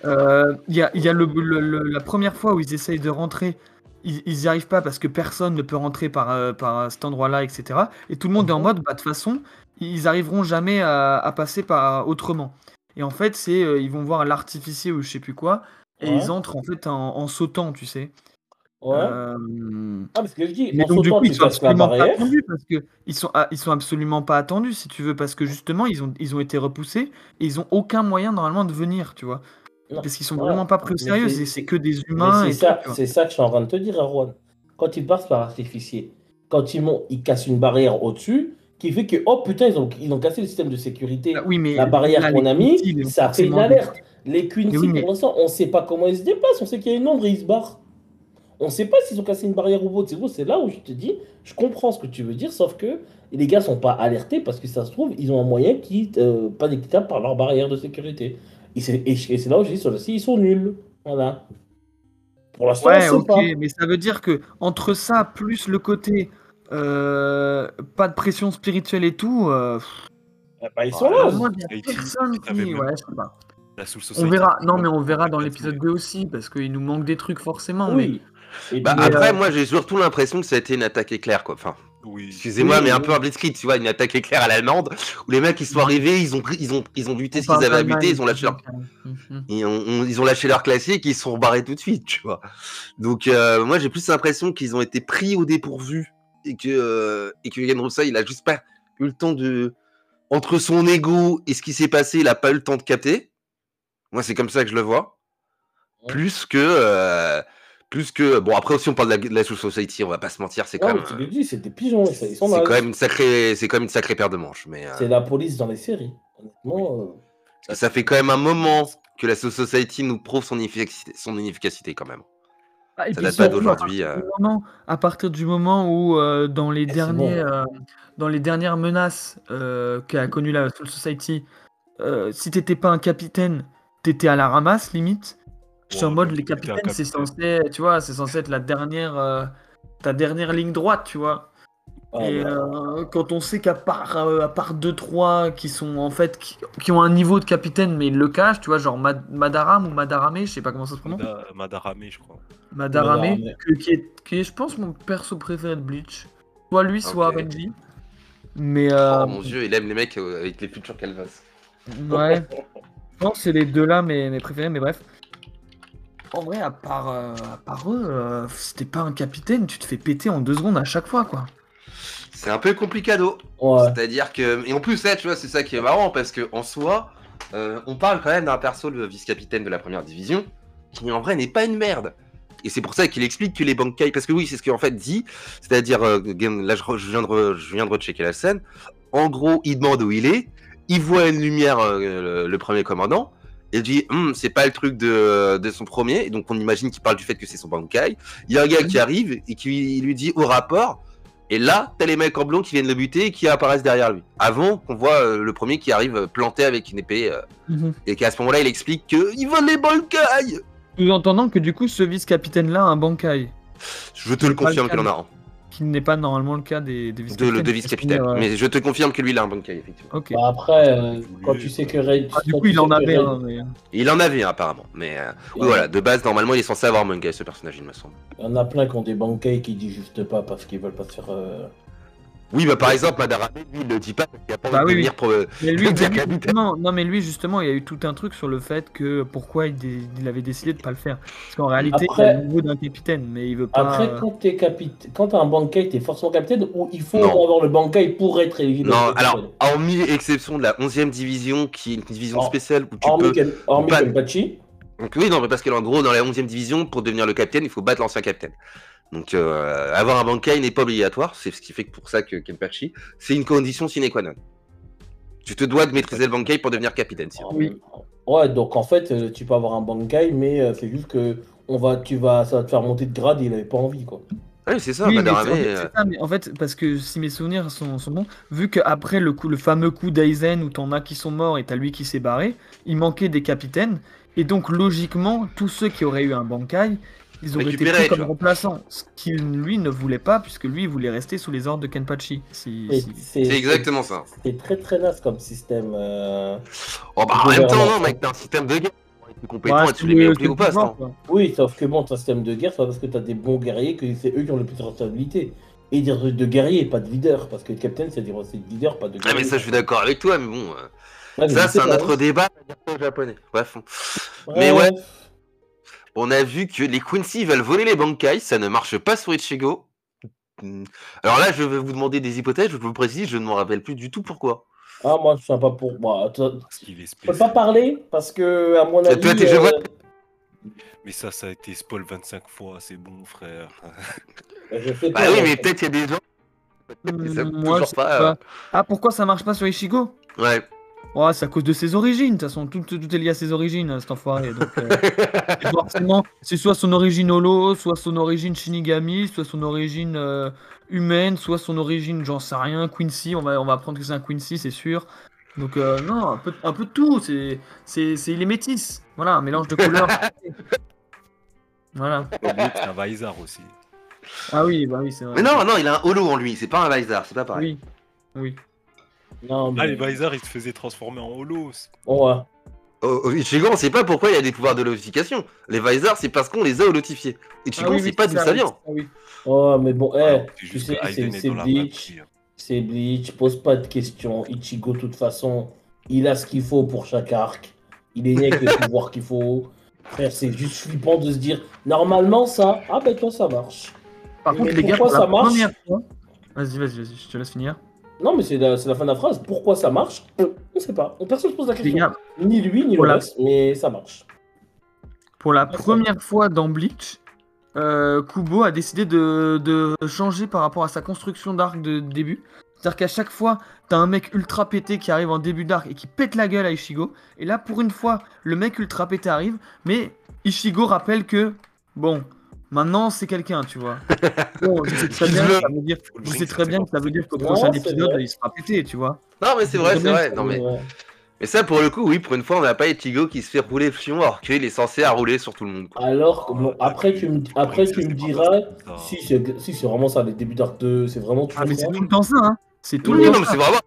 C: euh, il y a, y a le, le- le- la première fois où ils essayent de rentrer, ils ils y arrivent pas parce que personne ne peut rentrer par, euh, par cet endroit-là, etc. Et tout le monde est en
D: Mhm.
C: mode, bah, de toute façon, ils arriveront jamais à, à passer par autrement. Et en fait, c'est euh, ils vont voir l'artificier ou je sais plus quoi, et
D: Ouais.
C: ils entrent en fait en, en sautant, tu sais.
D: Ouais.
C: Euh,
D: Ah, parce que je dis,
C: mais
D: en
C: donc du
D: sautant,
C: coup, ils sont absolument pas attendus parce que ils sont, ah, ils sont absolument pas attendus si tu veux parce que justement ils ont, ils ont été repoussés et ils ont aucun moyen normalement de venir, tu vois,
D: Non.
C: parce qu'ils sont
D: Voilà.
C: vraiment pas pris au sérieux,
D: c'est-
C: que des humains
D: c'est ça,
C: tout,
D: que je suis en train de te dire, Erwan. Quand ils passent par artificier, quand ils montent, ils cassent une barrière au-dessus, qui fait que, oh putain, ils ont, ils ont cassé le système de sécurité.
C: Ah Oui, mais
D: La barrière qu'on a mis,
C: Quincy, les-
D: ça fait une alerte. Les Quincy,
C: Mais oui, mais-
D: pour l'instant, on sait pas comment ils se déplacent. On sait qu'il y a une ombre et ils se barrent. On sait pas s'ils ont cassé une barrière ou autre. C'est là où je te dis, je comprends ce que tu veux dire, sauf que les gars sont pas alertés parce que ça se trouve, ils ont un moyen qui euh, pas détectable par leur barrière de sécurité. Et c'est là où je dis, ils sont nuls. Voilà. Pour l'instant,
C: Ouais, ok,
D: pas.
C: mais ça veut dire que entre ça plus le côté euh, pas de pression spirituelle et tout, euh,
D: Eh ben, ils sont là.
C: On verra, non mais on verra dans l'épisode
B: Catherine.
C: 2 aussi parce qu'il nous manque des trucs forcément. mais-
D: Oui. Et
A: Bah
D: puis,
A: après,
C: euh,
A: moi j'ai surtout l'impression que ça a été une attaque éclair quoi. Enfin,
B: Oui.
A: excusez-moi,
D: Oui,
A: mais un peu un blitzkrieg, tu vois, une attaque éclair à l'allemande où les mecs ils sont arrivés, ils ont pris- ils ont ils ont buté
C: on
A: ce qu'ils avaient à buter, ils ont lâché leur
C: mhm.
A: ils ont, on- ils ont lâché leur classique ils se sont barrés tout de suite, tu vois. Donc euh, moi j'ai plus l'impression qu'ils ont été pris au dépourvu et que euh, et que Roussa il a juste pas eu le temps de entre son ego et ce qui s'est passé, il a pas eu le temps de capter. Moi c'est comme ça que je le vois.
D: Ouais.
A: Plus que euh, plus que bon après aussi on parle de la, de la Soul Society, on va pas se mentir, c'est quand même
D: tu
A: euh,
D: dis, c'est des pigeons. là.
A: quand même une sacrée c'est quand même une sacrée paire de manches mais euh,
D: C'est la police dans les séries. Honnêtement, euh,
A: ça fait quand même un moment que la Soul Society nous prouve son efficacité, son inefficacité quand même.
C: Ah, et
A: Ça
C: puis
A: date pas d'aujourd'hui,
C: À, partir
A: euh.
C: du moment- à partir du moment où, euh, dans, les
D: Eh,
C: derniers,
D: bon.
C: euh, dans les dernières menaces euh, qu'a connu la Soul Society, euh, si t'étais pas un capitaine, t'étais à la ramasse limite. Je suis en mode les capitaines, c'est censé, tu vois, c'est censé être la dernière, euh, ta dernière ligne droite, tu vois.
D: Ah,
C: Et
D: bah,
C: euh, quand on sait qu'à part, euh, à part 2-3 qui sont en fait qui, qui ont un niveau de capitaine mais ils le cachent, tu vois, genre Mad- Madaram ou Madarame, je sais pas comment ça se prononce.
B: Mada- Madarame, je crois.
C: Madarame,
D: Madarame.
C: que- qui, est, qui est, je pense, mon perso préféré de Bleach. Soit lui, soit
A: Ok.
C: Renji. Mais euh,
A: Oh mon dieu, il aime les mecs euh, avec les futurs Calvas.
C: ouais, je pense que c'est les deux là mes, mes préférés, mais bref. En vrai, à part, euh, à part eux, euh, si t'es pas un capitaine, tu te fais péter en deux secondes à chaque fois, quoi.
A: C'est un peu complicado.
D: ouais.
A: C'est-à-dire que. Et en plus, ça, tu vois, c'est ça qui est marrant parce que en soi, euh, on parle quand même d'un perso, le vice-capitaine de la première division, qui en vrai n'est pas une merde. Et c'est pour ça qu'il explique que les Bankai. Parce que oui, c'est ce qu'il en fait dit. C'est-à-dire, euh, là, je, viens de re- je viens de rechecker la scène. En gros, il demande où il est. Il voit une lumière, euh, le, le premier commandant. Il dit, Hum, c'est pas le truc de, de son premier. Et donc, on imagine qu'il parle du fait que c'est son Bankai. Il y a un gars qui arrive et qui lui dit au rapport. Et là, t'as les mecs en blond qui viennent le buter et qui apparaissent derrière lui. Avant qu'on voit euh, le premier qui arrive euh, planté avec une épée. euh, et qu'à ce moment-là, il explique que il vole les Bankai
C: Sous-entendant que du coup, ce vice-capitaine-là a un Bankai.
A: Je te le confirme qu'il en a un.
C: Qui n'est pas normalement le cas des, des
A: De,
C: vice-capitaines.
A: de vice-capitaine.
C: Euh,
A: Mais je te confirme que lui, il a un Bankai, effectivement.
C: Ok.
D: Bah, après, euh, quand tu sais que Ray.
C: Ah, du coup, il en avait
D: Ray-
C: un. mais-
A: Il en avait un, apparemment. Mais euh, oui, voilà, de base, normalement, il est censé avoir un Bankai, ce personnage, il me semble.
D: Il y en a plein qui ont des banquets qui disent juste pas parce qu'ils veulent pas se faire.
A: Oui, bah par exemple, Madara, lui, il le dit pas parce qu'il a pas
C: Bah
A: envie de devenir pro-
C: Mais lui,
A: Dire
C: lui, justement, non, mais lui, justement, il y a eu tout un truc sur le fait que pourquoi il, dé- il avait décidé de pas le faire. Parce qu'en réalité,
D: Après-
C: il a le niveau d'un capitaine, mais il veut pas.
D: Après, quand t'es capitaine, quand t'as un bankai, t'es forcément capitaine ou il faut
A: Non.
D: avoir le bankai pour être éligible.
A: Non, alors, hormis exception de la 11e division, qui est une division spéciale où tu
D: hormis,
A: peux.
D: Ken- hormis
A: pas-
D: Kenpachi.
A: Donc, oui, non, mais parce qu'en gros, dans la 11e division, pour devenir le capitaine, il faut battre l'ancien capitaine. Donc, euh, avoir un bankai n'est pas obligatoire. C'est ce qui fait que pour ça que Kenpachi, c'est une condition sine qua non. Tu te dois de maîtriser le bankai pour devenir capitaine.
C: Oui.
D: Ouais, donc en fait, euh, tu peux avoir un bankai, mais euh, c'est juste que on va, tu vas, ça va te faire monter de grade et il avait pas envie, quoi.
A: Ah Oui, c'est ça,
C: Oui, mais
A: Madara.
C: c'est- en fait,
A: mais, euh,
C: ça, mais en fait, parce que si mes souvenirs sont, sont bons, vu qu'après le, coup, le fameux coup d'Aizen où t'en as qui sont morts et t'as lui qui s'est barré, il manquait des capitaines, et donc logiquement, tous ceux qui auraient eu un Bankai, ils auraient été pris comme
A: vois.
C: remplaçants, ce qu'il lui ne voulait pas, puisque lui il voulait rester sous les ordres de Kenpachi. Si,
D: Et
C: si-
A: C'est exactement ça.
D: C'est très très naze comme système. euh.
A: Oh, bah, en même temps, non, mec, t'as un système de guerre.
C: Ouais,
A: tu les mets poste.
C: pouvoir,
A: hein.
D: Oui, sauf que bon, ton système de guerre, c'est pas parce que t'as des bons guerriers que c'est eux qui ont le plus de responsabilité. Et dire de guerriers et pas de leader, parce que le capitaine, c'est dire c'est leader, pas de
A: Ah,
D: guerrier.
A: mais ça, je suis d'accord avec toi, mais bon. euh,
D: Ouais, mais
A: Ça, c'est un
D: pas,
A: autre
D: hein.
A: débat japonais. Bref. Mais ouais. On a vu que les Quincy veulent voler les Bankai, ça ne marche pas sur Ichigo. Alors là, je vais vous demander des hypothèses, je vous préciser, je ne m'en rappelle plus du tout pourquoi.
D: Ah, moi, je sais pas pour moi. Je peux pas parler parce que, à mon avis.
A: t'es- je vois-
D: euh,
B: Mais ça, ça a été spoil 25 fois, c'est bon, frère.
A: Bah
D: pas,
A: oui,
D: moi,
A: mais peut-être il y a des gens.
C: Moi, je
A: toujours
C: sais
A: pas.
C: pas. Ah, pourquoi ça marche pas sur Ishigo
A: euh, Ouais.
C: Ouais, c'est à cause de ses origines, de toute façon, tout, tout est lié à ses origines, cet enfoiré. Donc, euh, forcément, c'est soit son origine holo, soit son origine Shinigami, soit son origine euh, humaine, soit son origine, j'en sais rien, Quincy, on va, on va apprendre que c'est un Quincy, c'est sûr. Donc, euh, non, un peu, un peu de tout, c'est, c'est, c'est, il est métis. Voilà, un mélange de couleurs. voilà.
B: C'est un Vaisar aussi.
C: Ah oui, bah oui, c'est vrai.
A: Mais non, non, il a un holo en lui, c'est pas un Vaisar, c'est pas pareil.
C: Oui, oui.
D: Non,
B: Ah, les Vaisar, ils se faisaient transformer en holo.
D: Ouais.
A: Oh, oh, Ichigo, on sait pas pourquoi il a des pouvoirs de holotification. Les Vaisar, c'est parce qu'on les a holotifiés. Ichigo,
C: Ah oui,
A: on
C: oui,
A: sait pas d'où ça vient.
C: oui.
D: Ouais, mais bon, eh,
B: C'est
D: tu sais,
B: que
D: c'est Bleach. C'est Bleach, pose pas de questions. Ichigo, de toute façon, il a ce qu'il faut pour chaque arc. Il est né avec les pouvoirs qu'il faut. Frère, c'est juste flippant de se dire, normalement, ça, ah ben toi, ça marche.
C: Par
D: Mais
C: contre, les gars,
D: ça marche.
C: Vas-y, vas-y, vas-y, je te laisse finir.
D: Non, mais c'est la, c'est la fin de la phrase. Pourquoi ça marche On sait pas. Personne se pose la question. Ni lui, ni
C: Voilà.
D: le reste, mais ça marche.
C: Pour la première fois dans Bleach, euh, Kubo a décidé de, de changer par rapport à sa construction d'arc de début. C'est-à-dire qu'à chaque fois, t'as un mec ultra pété qui arrive en début d'arc et qui pète la gueule à Ishigo. Et là, pour une fois, le mec ultra pété arrive, mais Ishigo rappelle que, bon, maintenant c'est quelqu'un, tu vois. Bon, je sais très bien, que ça veut dire, je sais très bien que ça veut dire qu'au prochain épisode,
D: vrai.
C: il sera pété, tu vois.
A: Non, mais c'est vrai, c'est vrai. Non, mais... Mais ça, pour le coup, oui, pour une fois, on n'a pas Ichigo qui se fait rouler le fion alors qu'il est censé à rouler sur tout le monde. quoi.
D: Alors, bon, après, tu me, après, tu me diras, si c'est si, c'est vraiment ça, les débuts d'arc 2, c'est vraiment tout
C: Ah, mais c'est tout le temps ça, hein. C'est tout
A: Oui,
C: le
A: non,
C: temps
A: mais
C: ça.
A: c'est vraiment.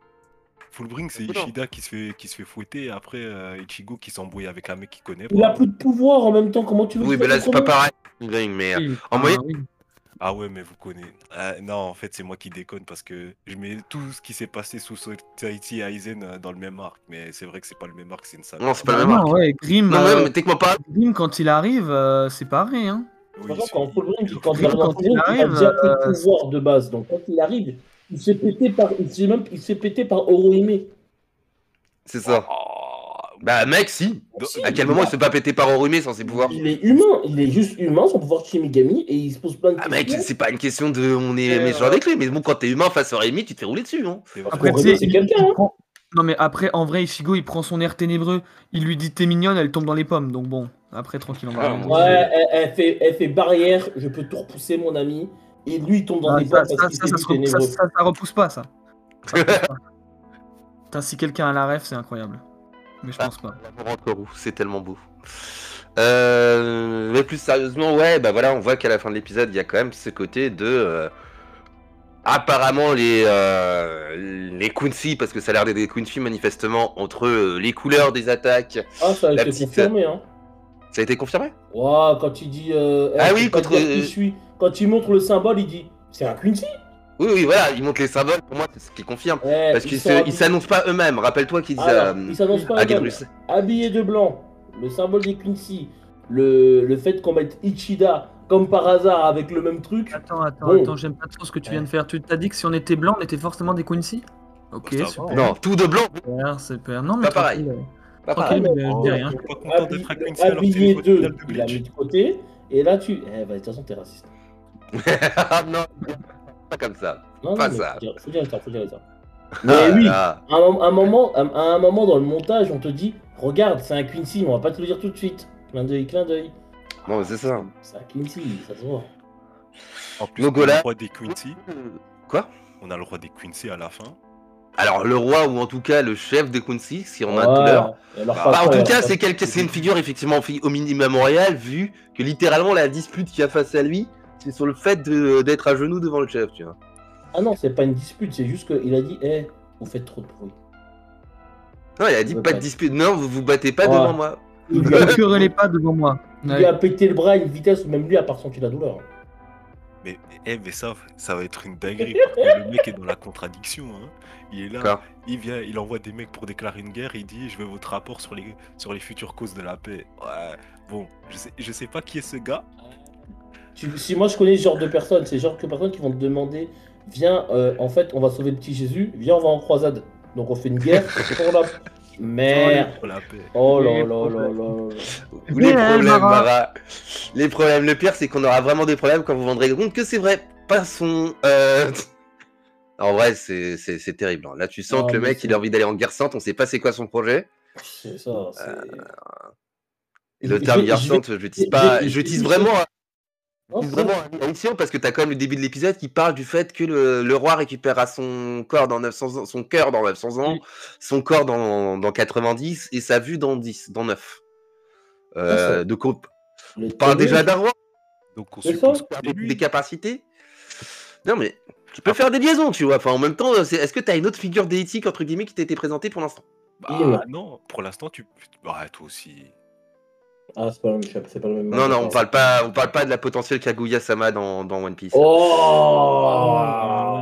B: Fullbring, c'est. Ishida qui se fait, qui se fait fouetter et après euh, Ichigo qui s'embrouille avec un mec qu'il connaît
D: Il a
B: pas.
D: plus de pouvoir en même temps, comment tu veux
A: Oui, mais là, c'est pas pareil. Mais euh,
C: Oui,
A: En
C: ah,
A: moyenne-
C: oui.
B: Ah ouais, mais vous connaissez. Ah, non, en fait, c'est moi qui déconne parce que je mets tout ce qui s'est passé sous Society et Aizen euh, dans le même arc. Mais c'est vrai que c'est pas le même arc, c'est une saga.
A: non, c'est pas le
C: Bah
A: même arc.
C: ouais, Grim,
A: Non,
C: euh,
A: techniquement pas.
C: Grim, quand il arrive, euh, c'est pareil, hein.
B: Oui,
D: quand Fullbring,
B: il-
D: quand il arrive
C: Quand il
D: il a
C: arrive,
D: déjà plus
C: euh,
D: de pouvoir de base. Donc quand il arrive, il s'est pété par, il s'est même, il s'est pété par Orohime.
A: C'est ça.
B: Oh,
A: Bah, mec, si.
D: Si,
A: À quel moment il se fait pas péter par Orumé sans ses pouvoirs
D: Il est humain, il est juste humain, son pouvoir de Shimigami, et il se pose plein de
A: Ah, mec, c'est pas une question de on est
D: Euh,
A: méchant avec lui, mais bon, quand t'es humain face à Rémi, tu te fais rouler dessus, hein.
B: c'est vrai.
D: Après, c'est quelqu'un, hein.
C: Non, mais après, en vrai, Ishigo, il prend son air ténébreux, il lui dit t'es mignonne, elle tombe dans les pommes. Donc bon, après, tranquille, on va.
A: Ah,
D: Ouais, elle, elle fait, elle fait barrière, je peux tout repousser, mon ami. Et lui, il tombe dans
C: Ah,
D: des
C: ça, ça,
D: parce
C: repousse- ça-
D: ténébreux.
C: ça- ça repousse pas, ça. Ça repousse pas. Putain, si quelqu'un a la ref, c'est incroyable. Mais je
A: Ah.
C: pense pas.
A: L'amour c'est tellement beau. Euh, mais plus sérieusement, ouais, bah voilà, on voit qu'à la fin de l'épisode, il y a quand même ce côté de. euh, apparemment, les, euh, les Quincy, parce que ça a l'air d'être des Quincy manifestement, entre euh, les couleurs des attaques.
D: Ah, ça a
A: La
D: été
A: petite-
D: confirmé, hein.
A: Ça a été confirmé
D: Ouah, quand il dit. euh,
A: Ah
D: eh,
A: oui,
D: suis. Quand il montre le symbole, il dit C'est un Quincy
A: Oui, oui, voilà, ils montrent les symboles, pour moi, c'est ce qui confirme.
D: Eh,
A: Parce
D: ils
A: qu'ils
D: habillés-
A: s'annoncent pas eux-mêmes. Rappelle-toi qu'ils disent
D: ils s'annoncent pas
A: à
D: eux-mêmes.
A: Gabriel.
D: habillé de blanc, le symbole des Quincy, le, le fait qu'on mette Ichida comme par hasard avec le même truc.
C: Attends, attends,
D: Bon.
C: attends, j'aime pas trop ce que tu viens de faire. Tu t'as dit que si on était blanc, on était forcément des Quincy? Ok, super.
A: Non, tout de blanc,
C: Super, super. Non, mais
A: Pas pareil. Pas pareil.
C: mais je
B: Oh,
C: dis rien.
B: je suis pas content
D: Habi-
B: d'être à Quincy alors que c'est
D: habillé deux,
B: final de
D: il a mis
B: Bleach.
D: de côté. Et là, tu. Eh, bah, de toute façon, t'es raciste.
A: non, pas comme ça.
D: Non,
A: Pas
D: non,
A: ça.
D: Faut dire, faut dire faut dire ça. Mais
A: Ah,
D: oui, à un, un moment, à un moment dans le montage, on te dit Regarde, c'est un Quincy, on va pas te le dire tout de suite. Clin d'œil, clin d'œil.
A: Bon, mais c'est ça.
D: C'est un Quincy, ça se voit.
B: En plus,
A: Donc
B: on a le roi des Quincy.
A: Quoi?
B: On a le roi des Quincy à la fin.
A: Alors, le roi, ou en tout cas le chef des Quincy, si on a tout l'heure.
B: Bah,
A: Bah, en tout cas, c'est une figure effectivement au minimum royal, vu que littéralement la dispute qu'il y a face à lui, c'est sur le fait de- d'être à genoux devant le chef, tu vois.
D: Ah non, c'est pas une dispute, c'est juste qu'il a dit Eh, vous faites trop de bruit.
A: Non, il a dit pas de dispute. Non, vous vous battez pas
D: Ouais.
A: devant moi.
D: Il lui, a,
C: Ne querellez pas devant moi.
D: il
C: Ouais.
D: lui a pété le bras à une vitesse où même lui a pas ressenti la douleur.
B: Mais, eh, mais ça, ça va être une dinguerie. parce que le mec est dans la contradiction. hein. Il est là, il vient, il envoie des mecs pour déclarer une guerre. Il dit Je veux votre rapport sur les, sur les futures causes de la paix. Ouais, bon, je sais, je sais pas qui est ce gars.
D: Tu- si moi je connais ce genre de personnes, c'est le genre de personnes qui vont te demander Viens, euh, en fait, on va sauver le petit Jésus, viens, on va en croisade. Donc on fait une guerre pour la. Merde. Oh là
C: Les
D: là là
C: problèmes.
D: là
A: les problèmes,
C: Mara.
A: Les problèmes. Le pire, c'est qu'on aura vraiment des problèmes quand vous vous rendrez compte que c'est vrai. Passons. Euh... En vrai, c'est terrible. hein. Là, tu sens que le mec, il a envie d'aller en guerre sainte. On sait pas c'est quoi son projet.
D: C'est ça.
A: Et le terme guerre sainte, je l'utilise pas. Je l'utilise
D: je-
A: vraiment. Vraiment mission parce que t'as quand même le début de l'épisode qui parle du fait que le, le roi récupérera son corps dans 900 ans, son cœur dans 900 ans,
C: Oui.
A: son corps dans, dans 90 et sa vue dans 10, dans 9. Euh, donc on
D: Le
A: parle déjà d'un roi,
B: Donc on suppose
A: des, des capacités. Non mais tu peux faire des liaisons, tu vois. Enfin en même temps, est-ce que t'as une autre figure d'éthique entre guillemets qui t'a été présentée pour l'instant?
B: Bah, non, pour l'instant, tu. Bah, toi aussi.
D: Ah, c'est pas le même chef, c'est pas le même.
A: Non non, on parle pas, on parle pas de la potentielle Kaguya Sama dans, dans One Piece.
D: Oh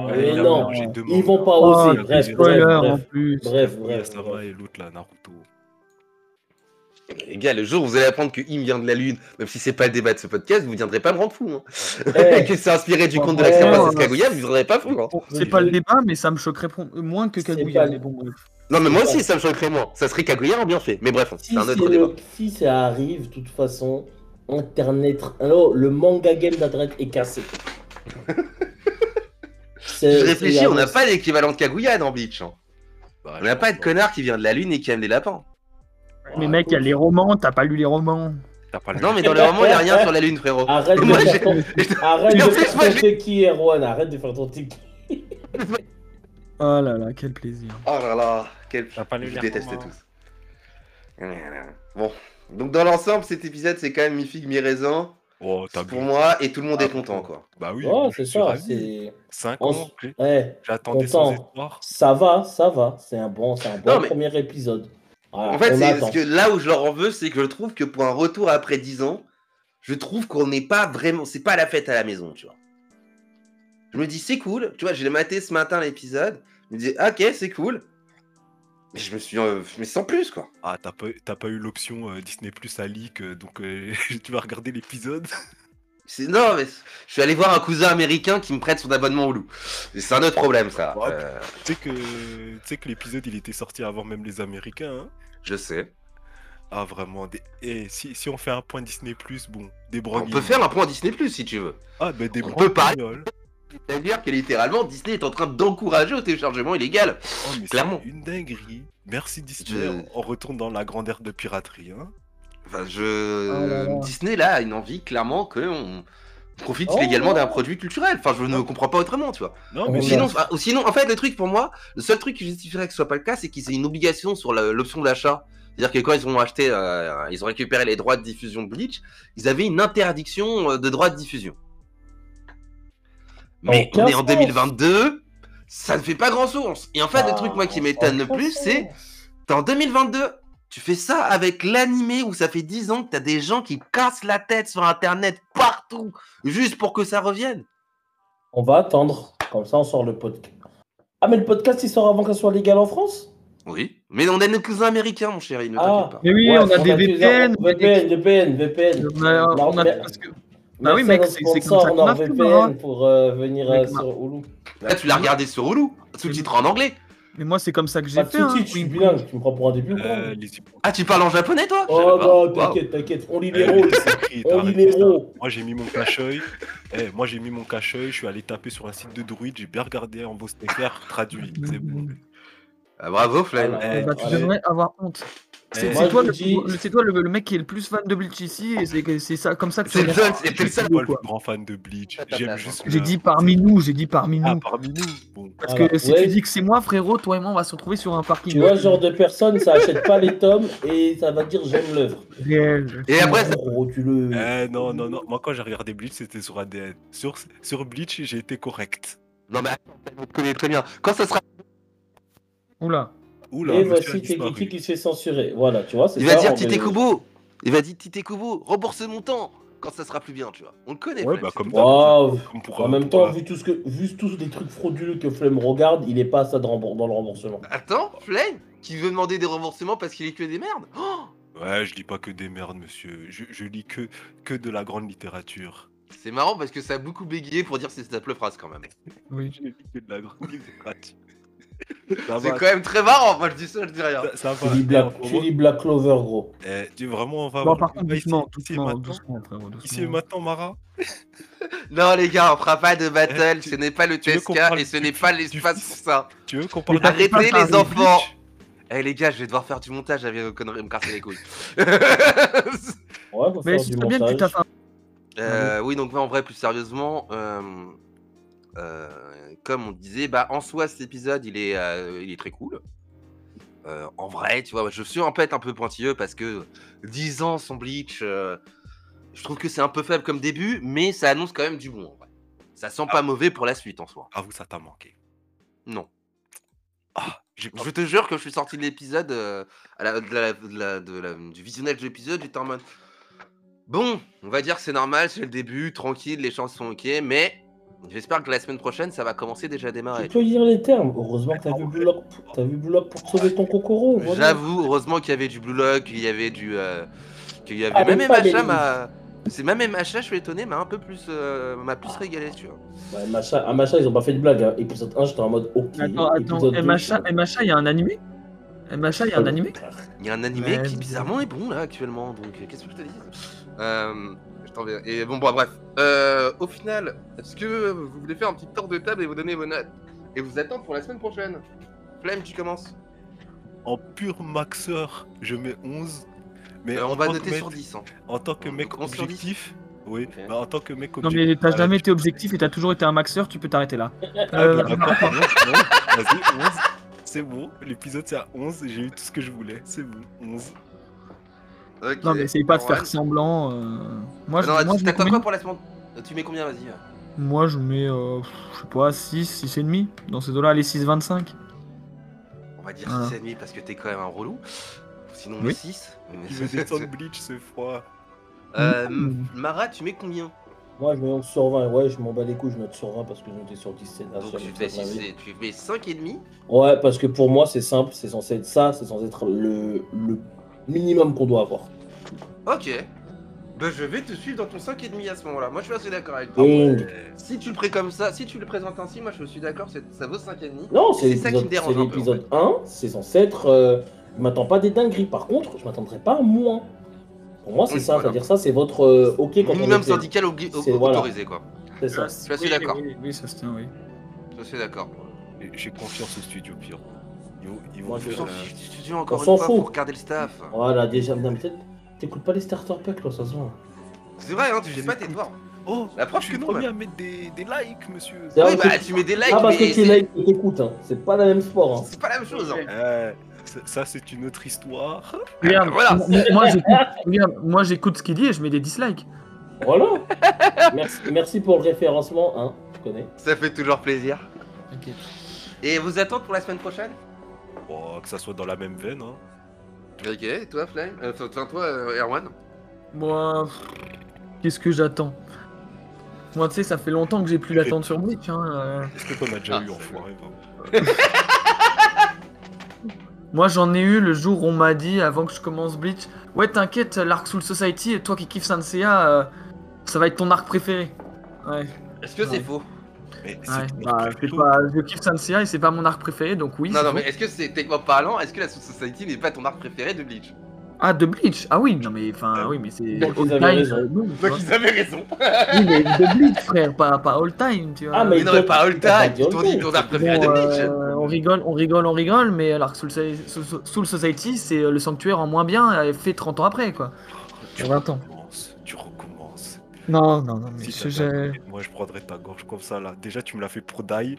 B: Ouais,
D: Mais non, ils vont pas
C: Oh,
D: oser.
B: le
D: Bref, bref, bref.
C: plus.
D: Bref,
B: et l'autre là, Naruto.
A: Les gars, le jour où vous allez apprendre que Im vient de la Lune, même si c'est pas le débat de ce podcast, vous viendrez pas me rendre fou. Hein.
D: Eh,
A: que c'est inspiré du conte de
D: Ouais,
A: la
C: ouais,
A: princesse
C: ouais.
A: Kaguya, vous viendrez pas fou. Hein.
C: C'est pas le débat, mais ça me choquerait moins que
D: C'est
C: Kaguya.
D: pas-
C: Mais bon, bref.
A: Non, mais moi aussi, ça me choquerait moins. Ça serait Kaguya en bien fait. Mais bref,
D: si,
A: c'est un autre débat.
D: le- si ça arrive, de toute façon, Internet. Alors, le manga game d'Internet est cassé.
A: Je réfléchis, on n'a pas l'équivalent de Kaguya dans Bleach. hein.
B: Bah,
A: On n'a pas de connard qui vient de la Lune et qui aime les lapins.
C: Mais mec, il y a les romans, t'as pas lu les romans.
A: Non, mais dans le roman, il n'y a rien sur la Lune, frérot.
D: Arrête de faire ton, arrête
A: en
D: de faire ton. Arrête de faire ton teki.
C: Oh là là, quel plaisir.
A: Oh là là, quel.
B: Lu
A: Je
B: romans.
A: tous. Bon, donc dans l'ensemble, cet épisode, c'est quand même mi-figue, mi-raisin.
B: Oh, t'as
A: Pour
B: bu.
A: moi, et tout le monde
B: Ah,
A: est content, quoi.
B: Bah oui,
D: Ouais,
B: je
D: c'est ça.
B: ravi.
D: C'est.
B: 5
D: On
B: ans,
D: s-
B: j'ai-
D: Eh,
B: j'attendais sans espoir.
D: ça va, ça va. C'est un bon, c'est un bon
A: Non, mais-
D: premier épisode. Voilà,
A: En fait, parce que là où je leur en veux, c'est que je trouve que pour un retour après 10 ans, je trouve qu'on n'est pas vraiment. C'est pas la fête à la maison, tu vois. Je me dis, c'est cool. Tu vois, j'ai maté ce matin l'épisode. Je me dis, ok, c'est cool. Mais je me suis. euh, mais sans plus, quoi.
B: Ah, t'as pas, t'as pas eu l'option euh, Disney Plus à leak, euh, donc tu vas regarder l'épisode.
A: C'est- Non, mais je suis allé voir un cousin américain qui me prête son abonnement au loup. C'est un autre problème, ça.
B: Ouais. Tu sais que, tu sais que l'épisode il était sorti avant même les Américains. hein.
A: je sais.
B: ah, vraiment. Des... Et si, si on fait un point Disney Plus, bon, des
A: On peut faire un point Disney Plus si tu veux.
B: Ah, ben des
A: on peut parler. C'est-à-dire que littéralement, Disney est en train d'encourager au téléchargement illégal.
B: Oh, mais
A: Clairement.
B: c'est une dinguerie. Merci Disney.
A: Je-
B: On retourne dans la grande ère de piraterie. Hein.
A: Enfin, je...
C: Oh là là.
A: Disney, là, a une envie, clairement, qu'on profite
D: Oh
A: illégalement d'un produit culturel. Enfin, je ne comprends pas autrement, tu vois.
B: Non,
D: Oh
B: mais
A: Sinon, ah, sinon, en fait, le truc pour moi, le seul truc qui justifierait que ce soit pas le cas, c'est qu'ils aient une obligation sur l'option d'achat. C'est-à-dire que quand ils ont acheté, euh, ils ont récupéré les droits de diffusion de Bleach, ils avaient une interdiction euh, de droits de diffusion. Mais on est en
D: sens.
A: 2022, ça ne fait pas grand chose. Et en fait, le
D: Ah,
A: truc moi qui m'étonne le plus,
D: sens.
A: c'est T'es en 2022, tu fais ça avec l'animé où ça fait 10 ans que t'as des gens qui cassent la tête sur internet partout juste pour que ça revienne.
D: On va attendre. Comme ça, on sort le podcast. Ah, mais le podcast, il sort avant qu'elle soit légale en France?
A: Oui. Mais on a nos cousins américains, mon chéri, ne
D: Ah.
A: t'inquiète pas.
C: Mais oui,
D: Ouais,
C: on a des VPN. on a des-
D: VPN, VPN, VPN.
C: On a- on a-
D: Mais-
C: parce que- Bah oui, mec, c'est- comme ça qu'on a fait, Mara.
D: pour euh, venir euh, sur Hulu.
A: Là, tu l'as regardé sur Hulu, sous-titré en anglais.
C: Mais moi, c'est comme ça que j'ai fait. hein.
D: sous-titres, je suis bilingue. Tu me prends pour un début ou quoi
B: Euh,
A: Ah, tu parles en japonais, toi?
D: Oh non,
A: Waouh.
D: t'inquiète, t'inquiète. On lit les
B: Eh,
D: rôles. On lit les rôles.
B: Moi j'ai mis mon cache-œil. Eh, moi j'ai mis mon cache-œil, je suis allé taper sur un site de druide, j'ai bien regardé en Bosnéaire, traduit. C'est bon.
A: Ah, bravo, Flame.
B: Eh,
C: Bah, tu devrais avoir honte. C'est toi, le,
D: vous dis-
C: le- c'est toi le, le mec qui est le plus fan de Bleach ici, et c'est ça, comme ça que tu
A: C'est seul, c'était le
B: grand fan de Bleach.
C: J'ai dit parmi nous, j'ai dit parmi
B: Ah,
C: nous.
B: parmi nous. Bon.
C: Parce que si
D: Ouais.
C: tu dis que c'est moi, frérot, toi et moi, on va se retrouver sur un parking.
D: Tu vois, ce genre de personne, ça achète pas les tomes et ça va dire j'aime l'œuvre.
A: Et après, ça-
D: Gros, tu le.
B: Eh non, non, non. Moi quand j'ai regardé Bleach, c'était sur ADN. Sur, sur Bleach, j'ai été correct.
A: Non, mais attends, te très bien. Quand ça sera.
C: Oula.
B: Oula,
D: Et voici qui se fait censurer. Voilà, tu vois, c'est
A: Il
D: ça.
A: va dire Tite Kubo. Il va dire Tite Kubo, rembourse mon temps quand ça sera plus bien, tu vois. On le connaît,
B: Ouais, bah comme pour,
D: En même
B: pour,
D: temps, vu, tout ce que, vu tous les trucs frauduleux que Flemme regarde, il est pas à ça de dans le remboursement.
A: Attends, Flame, qui veut demander des remboursements parce qu'il est que des merdes? Oh
B: Ouais, je lis pas que des merdes, monsieur. Je, je lis que, que de la grande littérature.
A: C'est marrant parce que ça a beaucoup bégayé pour dire c'est cette phrase quand même.
C: Oui.
B: Je lis que de la grande littérature.
A: C'est quand même très marrant, moi je dis ça, je dis rien.
B: ça, ça
D: Tu
B: va.
D: lis, Black, tu lis Black Clover, gros.
B: eh, tu- vraiment, on va avoir
C: par contre, doucement,
B: ici
C: doucement,
B: maintenant.
C: doucement, frérot,
B: Ici et
C: doucement.
B: maintenant, Mara
A: Non les gars, on fera pas de battle,
B: Eh, tu-
A: ce n'est pas le
B: tu
A: TSK et ce n'est pas l'espace pour ça.
B: Tu veux qu'on parle
C: t'as
A: Arrêtez les enfants Eh les gars, je vais devoir faire du montage avec vos conneries, me casser les couilles.
D: Ouais,
C: Mais
D: faire
C: ce
D: du
C: serait bien que tu tapes un.
A: Euh, oui, donc en vrai, plus sérieusement, euh, euh, comme on disait, bah, en soi, cet épisode, il est, euh, il est très cool. Euh, en vrai, tu vois, je suis en fait un peu pointilleux parce que 10 ans sans Bleach, euh, je trouve que c'est un peu faible comme début, mais ça annonce quand même du bon. En vrai. Ça sent pas mauvais pour la suite en soi.
B: Ah, vous, ça t'a manqué.
A: Non.
B: Ah,
A: Je te jure que je suis sorti de l'épisode, euh, du visionnage de l'épisode, j'étais en mode. Bon, on va dire que c'est normal, c'est le début, tranquille, les chances sont ok, mais j'espère que la semaine prochaine, ça va commencer déjà à
D: Tu
A: démarrer.
D: peux dire les termes. Heureusement que t'as vu Blue Lock. T'as vu Blue Lock pour sauver ton cocoro. voilà.
A: J'avoue, heureusement qu'il y avait du Blue Lock, qu'il y avait du. euh, qu'il y avait.
D: Ah,
A: même MHA m'a. C'est même MHA, je suis étonné, m'a un peu plus. euh, m'a plus régalé, tu vois.
D: À Macha, ils ont pas fait de blague. Hein. Épisode 1, j'étais en mode ok.
C: Attends, attends,
D: Épisode 2,
C: MHA, MHA, il y a un animé? MHA, il y a un animé?
A: Il y a un animé
C: Ouais,
A: qui bizarrement est bon là actuellement, donc euh, qu'est-ce que je te dis? Euh, Et bon, bon, bref. Euh, au final, est-ce que vous voulez faire un petit tour de table et vous donner vos notes Et vous attendre pour la semaine prochaine Flemme, tu commences
B: En pur maxeur, je mets 11. Mais
A: Euh, On va noter
B: mec-
A: sur 10. hein.
B: En tant que mec
A: 11 sur 10.
B: objectif, oui, bah, en tant que mec
C: Non
B: objectif.
C: mais t'as
B: euh,
C: jamais été objectif et t'as toujours été un maxeur, tu peux t'arrêter là.
B: Ah,
C: Euh,
B: bah, d'accord, 11, 11, vas-y, 11. C'est bon, l'épisode c'est à 11, j'ai eu tout ce que je voulais, c'est bon, 11.
C: Non mais essaye pas de faire semblant. euh, Moi, je,
A: Non,
C: moi, je mets
A: t'attends
C: combien
A: quoi pour la semaine Tu mets combien, vas-y
C: Moi je mets, euh, je sais pas, 6, 6 et demi. Dans ces deux-là, les 6,25.
A: On va dire
C: Voilà.
A: 6,5 parce que t'es quand même un relou. Sinon,
C: Oui.
A: mais 6.
B: Il veut descendre Bleach, c'est froid.
A: Euh,
C: Mm.
A: Mara, tu mets combien?
D: Moi, je mets 11 sur 20. Ouais, je m'en bats les couilles, je note sur 20 parce que je notais sur 10. C'est
A: Donc tu fais, tu mets 5,5
D: Ouais, parce que pour moi, c'est simple. C'est censé être ça. C'est censé être le, le minimum qu'on doit avoir.
A: Ok. Bah, je vais te suivre dans ton 5,5 à ce moment-là. Moi, je suis assez d'accord avec toi.
D: Et-
A: Si tu le prends comme ça, si tu le présentes ainsi, moi je suis d'accord, ça vaut 5,5.
D: Non, c'est
A: ça qui me dérange
D: c'est l'épisode 1. C'est censé être. euh, je m'attends pas des dingueries. Par contre, je m'attendrai pas à moins. Pour moi, c'est
A: Oui,
D: ça.
A: voilà.
D: C'est-à-dire ça, c'est votre euh, OK quand on
A: Minimum
D: était-
A: syndical obli-
D: C'est- voilà.
A: autorisé, quoi.
D: C'est ça.
A: Je suis assez
C: Oui,
A: d'accord.
C: Oui, oui, ça se tient, oui.
A: Je suis d'accord.
B: J'ai confiance au studio pire. Ils vont, ils vont
D: Moi,
A: Je
B: faire,
A: encore
D: On
A: une
D: s'en
A: fois,
D: fout.
A: faut regarder le staff.
D: Voilà, déjà. Non, mais peut-être. T'écoutes pas les starter packs, là, ça se voit.
A: C'est vrai, hein, tu
B: Je
A: fais pas tes devoirs.
B: Oh,
A: La preuve
B: je suis
A: que
B: le
A: non,
B: premier
A: même.
B: à mettre des, des likes, monsieur.
D: C'est
A: Oui,
D: vrai
A: bah
D: que-
A: tu mets des likes,
D: Ah, parce
A: mais
D: que tu
A: c'est-
D: likes et t'écoutes, hein. C'est pas la même sport, hein.
A: c'est pas la même chose. hein.
B: Ça, ça, c'est une autre histoire.
C: Regarde,
A: Voilà.
C: moi- moi j'écoute, regarde, moi j'écoute ce qu'il dit et je mets des dislikes.
D: Voilà. merci, merci pour le référencement, hein. Tu connais.
A: Ça fait toujours plaisir. Et vous attendez pour la semaine prochaine?
B: Oh, que ça soit dans la même veine. Hein.
A: Ok, et toi, Flame? Euh, Enfin, toi, euh, Erwan?
C: Moi, qu'est-ce que j'attends? Moi, tu sais, ça fait longtemps que j'ai plus d'attente sur Bleach. Hein. euh.
B: Est-ce que t'en as déjà
A: Ah,
B: eu enfoiré
C: Moi, j'en ai eu le jour où on m'a dit, avant que je commence Bleach, ouais, t'inquiète, l'Arc Soul Society, et toi qui kiffes Sanseiya, euh, ça va être ton arc préféré. Ouais,
A: Est-ce que c'est faux?
B: Mais
C: ouais.
B: c'est
C: Bah, pas... Je kiffe et c'est pas mon arc préféré, donc oui.
A: Non, non, mais est-ce que c'est techniquement parlant, est-ce que la Soul Society n'est pas ton arc préféré de Bleach?
C: Ah, de Bleach? Ah oui, non, mais enfin,
B: Ah.
C: oui, mais c'est.
D: Donc, ils
C: all
D: avaient
C: time,
D: raison.
C: euh, non, tu vois.
A: Donc ils avaient raison
C: Oui, mais de Bleach, frère, pas, pas all time, tu vois.
D: Ah,
A: Mais
D: Mais
A: non, mais pas all time Ils t'ont dit ton arc préféré
C: Bon,
A: de Bleach
C: euh, on rigole, on rigole, on rigole, mais l'Arc Soul, Soul- Society, c'est le sanctuaire en moins bien, euh, fait 30 ans après, quoi.
B: Tu
C: 20 ans.
B: tu.
C: Non, non, non, mais
B: Si
C: je-
B: moi je prendrais ta gorge comme ça là. Déjà tu me l'as fait pour Dai.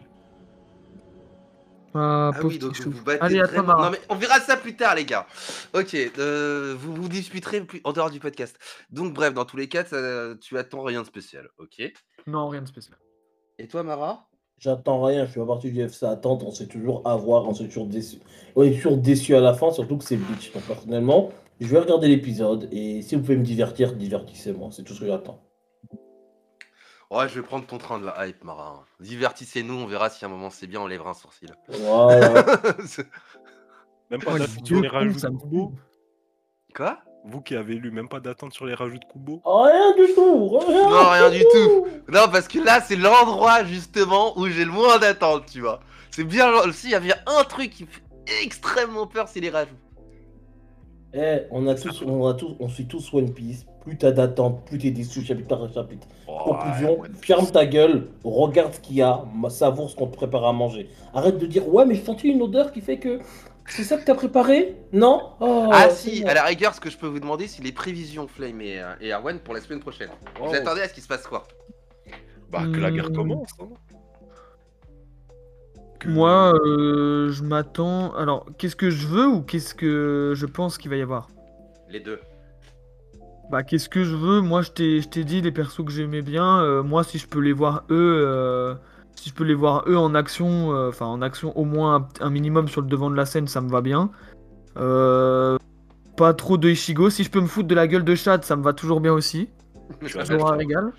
C: Ah,
A: Ah oui, donc vous battez
C: Allez, à toi,
A: vraiment-
C: Mara.
A: Non mais on verra ça plus tard les gars. Ok, euh, vous vous disputerez plus en dehors du podcast. Donc bref, dans tous les cas, ça- tu attends rien de spécial, ok?
C: Non, rien de spécial.
A: Et toi Mara?
D: J'attends rien, je suis pas parti du FC attente, on sait toujours avoir, on sait toujours déçu. On est toujours déçu à la fin, surtout que c'est Bleach. Donc personnellement, je vais regarder l'épisode et si vous pouvez me divertir, divertissez-moi, c'est tout ce que j'attends.
A: Ouais, je vais prendre ton train de la hype Mara. Divertissez-nous, on verra si à un moment c'est bien, on lèvera un sourcil.
D: Voilà.
B: Même pas d'attente
C: les
B: sur les rajouts de Kubo.
A: Quoi?
B: Vous qui avez lu, même pas d'attente sur les rajouts de Kubo.
D: rien du tout rien
A: Non, rien du tout. Non, parce que là, c'est l'endroit justement où j'ai le moins d'attente, tu vois. C'est bien. Si, il y avait un truc qui me fait extrêmement peur, c'est les rajouts.
D: Eh, on a tous, on a tous, on suit tous One Piece. Plus t'as d'attente, plus t'es déçu chapitre après chapitre.
B: Oh,
D: Conclusion,
B: ouais,
D: ferme ta gueule, regarde ce qu'il y a, savoure ce qu'on te prépare à manger. Arrête de dire ouais mais je sentis une odeur qui fait que c'est ça que t'as préparé? Non? Oh,
A: ah si, à la rigueur, ce que je peux vous demander, c'est les prévisions Flame et, euh, et Arwen pour la semaine prochaine. Vous
B: Oh.
A: attendez à ce qu'il se passe quoi?
B: Bah que la guerre
C: Hmm.
B: commence. hein. Que-
C: Moi, euh, je m'attends. Alors, qu'est-ce que je veux ou qu'est-ce que je pense qu'il va y avoir?
A: Les deux.
C: Bah, qu'est-ce que je veux? Moi, je t'ai je t'ai dit les persos que j'aimais bien. euh, moi, si je peux les voir eux, euh, si je peux les voir eux en action, euh, enfin en action au moins un, un minimum sur le devant de la scène, ça me va bien. Pas trop de Ishigo. Si je peux me foutre de la gueule de Chad, ça me va toujours bien aussi.
B: Je
C: un régal.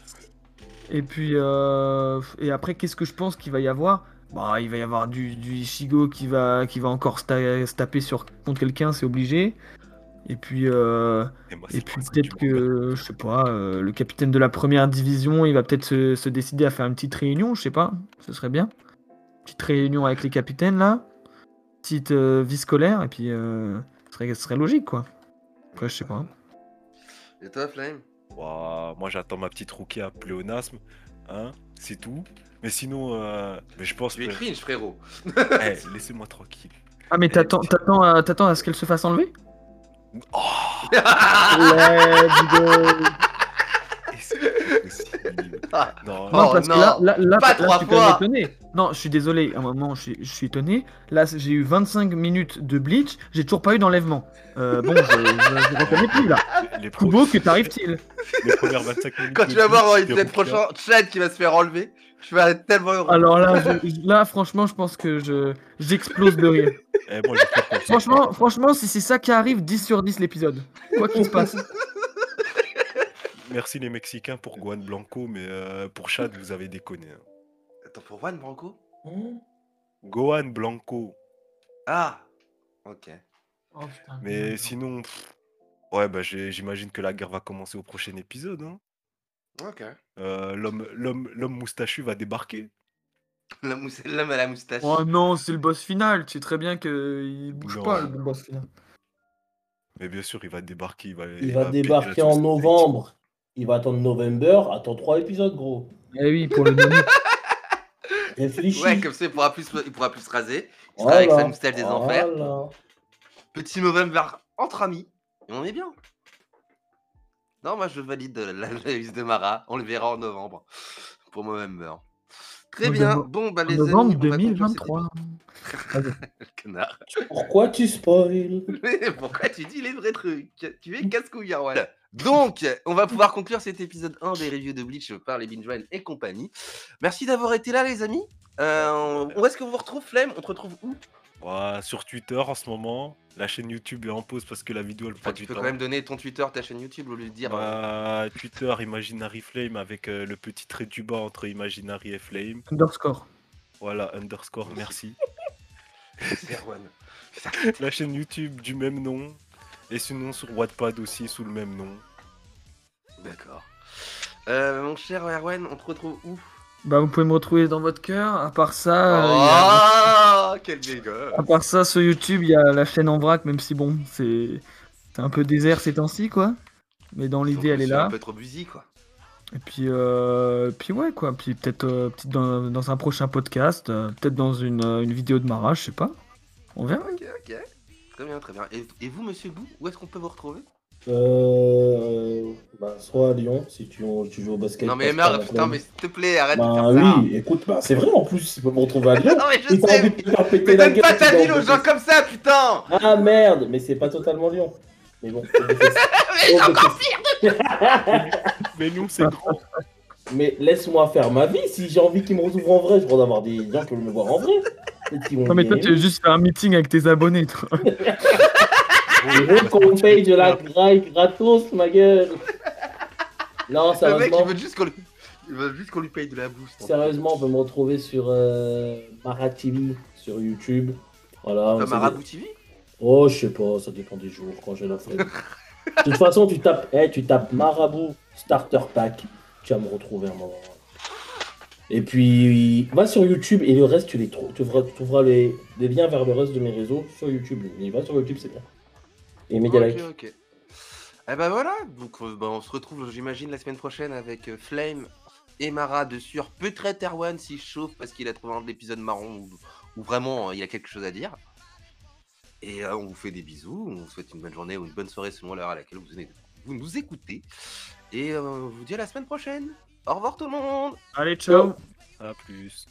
C: Et puis, euh, et après, qu'est-ce que je pense qu'il va y avoir? Bah, il va y avoir du, du Ishigo qui va, qui va encore se, ta- se taper sur contre quelqu'un, c'est obligé. Et puis, euh,
B: Et, moi,
C: et
B: c'est
C: puis peut-être que, je sais pas, euh, le capitaine de la première division, il va peut-être se, se décider à faire une petite réunion, je sais pas, ce serait bien. Petite réunion avec les capitaines là, petite euh, vie scolaire, et puis euh, ce, serait, ce serait logique quoi. Après, je sais pas.
A: Et toi, Flame?
B: Ouah, moi j'attends ma petite rookie à pléonasme. Hein, c'est tout. Mais sinon, euh, mais je pense
A: Tu es
B: que.
A: cringe, frérot.
B: Eh, Laissez-moi tranquille.
C: Ah, mais t'attends, t'attends, à- t'attends à ce qu'elle se fasse enlever?
B: Oh
C: Let's go
A: Ah,
B: Non,
C: Non, parce
A: non.
C: que là, là, là,
A: Pas
C: là,
A: trois
C: je suis
A: fois.
C: étonné. Non, je suis désolé, à un moment, je suis, je suis étonné. Là, j'ai eu 25 minutes de Bleach, j'ai toujours pas eu d'enlèvement. Euh, bon, je, je, je reconnais plus, là.
B: les, pro-
C: Kubo, que t'arrive-t-il
B: les premières 25 minutes.
A: Quand
B: de
A: tu vas voir dans
B: Bleach,
A: l'épisode prochain, Chad qui va se faire enlever, je vais être tellement heureux.
C: Alors là, je- là, franchement, je pense que je j'explose de rire.
B: Eh, moi, j'ai.
C: Franchement, franchement, si c'est ça qui arrive, 10 sur 10 l'épisode. Quoi qu'il se passe.
B: Merci les Mexicains pour Juan Blanco, mais euh, pour Chad, vous avez déconné. hein.
A: Attends, pour Juan Branco
D: Hein
B: Gohan Blanco.
A: Ah Ok.
B: Mais sinon, pff, ouais, bah j'imagine que la guerre va commencer au prochain épisode. hein.
A: Ok.
B: Euh, L'homme l'homme- l'homme moustachu va débarquer.
A: L'homme à la moustache.
C: Oh non, c'est le boss final. Tu sais très bien qu'il bouge
B: Non.
C: pas, le boss final.
B: Mais bien sûr, il va débarquer. Il va,
D: Il va débarquer en novembre. Il va attendre November. Attends trois épisodes, gros.
C: Eh oui, pour le donner.
D: Réfléchis.
A: Ouais, comme ça, il pourra plus, il pourra plus se raser. Il sera avec sa moustache des enfers.
D: Voilà.
A: Petit November entre amis. Et on est bien. Non, moi je valide la- de Mara. On le verra en novembre. Pour November. Très
C: En
A: bien.
C: novembre-
A: Bon, bah les
C: novembre
A: amis. on va conclure cet
C: 2023.
A: épisode. Connard.
D: Pourquoi tu spoil?
A: Pourquoi tu dis les vrais trucs? Tu es casse-couille, Arwan. Donc, on va pouvoir conclure cet épisode 1 des reviews de Bleach par les Binge et compagnie. Merci d'avoir été là, les amis. Euh, où est-ce que vous vous retrouve, Flemme? On te retrouve où?
B: Ouais, sur Twitter en ce moment, la chaîne YouTube est en pause parce que la vidéo elle prend
A: Enfin, Tu
B: du
A: peux
B: temps.
A: quand même donner ton Twitter, ta chaîne YouTube au lieu de dire. euh,
B: Bah, Twitter Imaginary Flame avec euh, le petit trait du bas entre Imaginary et Flame.
C: Underscore.
B: Voilà, underscore, merci. la chaîne YouTube du même nom. Et sinon sur Wattpad aussi sous le même nom.
A: D'accord. Euh, mon cher Erwan, on te retrouve où?
C: Bah, vous pouvez me retrouver dans votre cœur. À part ça, euh, a-
A: Oh, quel méga
C: à part ça, sur YouTube, il y a la chaîne en vrac, même si bon, c'est c'est un peu désert ces temps-ci, quoi. Mais dans l'idée, elle est
A: C'est un
C: là.
A: peu trop busy, quoi.
C: Et puis, euh, puis ouais, quoi. Puis peut-être euh, dans, dans un prochain podcast, euh, peut-être dans une, une vidéo de Mara, je sais pas. On verra.
A: Ok, ok. Très bien, très bien. Et, et vous, monsieur Bou, où est-ce qu'on peut vous retrouver?
D: Euh, bah, soit à Lyon, si tu, tu joues au basket.
A: Non, mais
D: la
A: putain, mais s'il te plaît, arrête de
D: Bah
A: faire ça.
D: oui, écoute, bah, c'est vrai en plus, tu peux me retrouver à Lyon.
A: non, mais je sais,
D: envie de
A: mais,
D: te faire péter
A: mais
D: la
A: donne
D: gueule,
A: pas ta ville aux gens comme ça, putain
D: Ah merde, mais c'est pas totalement Lyon. Mais bon.
A: Mais c'est encore pire
B: Mais nous c'est grand.
D: Mais laisse-moi faire ma vie. Si j'ai envie qu'ils me retrouvent en vrai, je dois avoir des gens qui veulent me voir en vrai.
C: Non, mais toi, tu veux juste faire un meeting avec tes abonnés, toi.
D: aimer. Je veux qu'on paye de la graille gratos, ma gueule. Non,
A: Le mec,
D: sérieusement,
A: il veut juste qu'on lui... lui paye de la bouffe.
D: sérieusement, on peut me retrouver sur euh, sur YouTube. Voilà. sait-
A: Marabout TV
D: Oh, je sais pas, ça dépend des jours quand j'ai la flemme. de toute façon, tu tapes, eh, tu tapes Marabout Starter Pack, tu vas me retrouver un moment. Et puis, va sur YouTube et le reste, tu les trouves. Tu trouveras, tu trouveras les, les liens vers le reste de mes réseaux sur YouTube. Mais va sur YouTube, c'est bien. Et Media
A: Ok,
D: Like.
A: ok. Eh ben voilà, donc euh, bah, on se retrouve, j'imagine, la semaine prochaine avec euh, Flame et Mara de sur peut-être Erwan s'il chauffe parce qu'il a trouvé un de l'épisode marron ou, ou vraiment euh, il a quelque chose à dire. Et euh, on vous fait des bisous, on vous souhaite une bonne journée ou une bonne soirée selon l'heure à laquelle vous, venez- vous nous écoutez. Et euh, on vous dit à la semaine prochaine. Au revoir tout le monde
C: Allez, ciao.
B: À plus.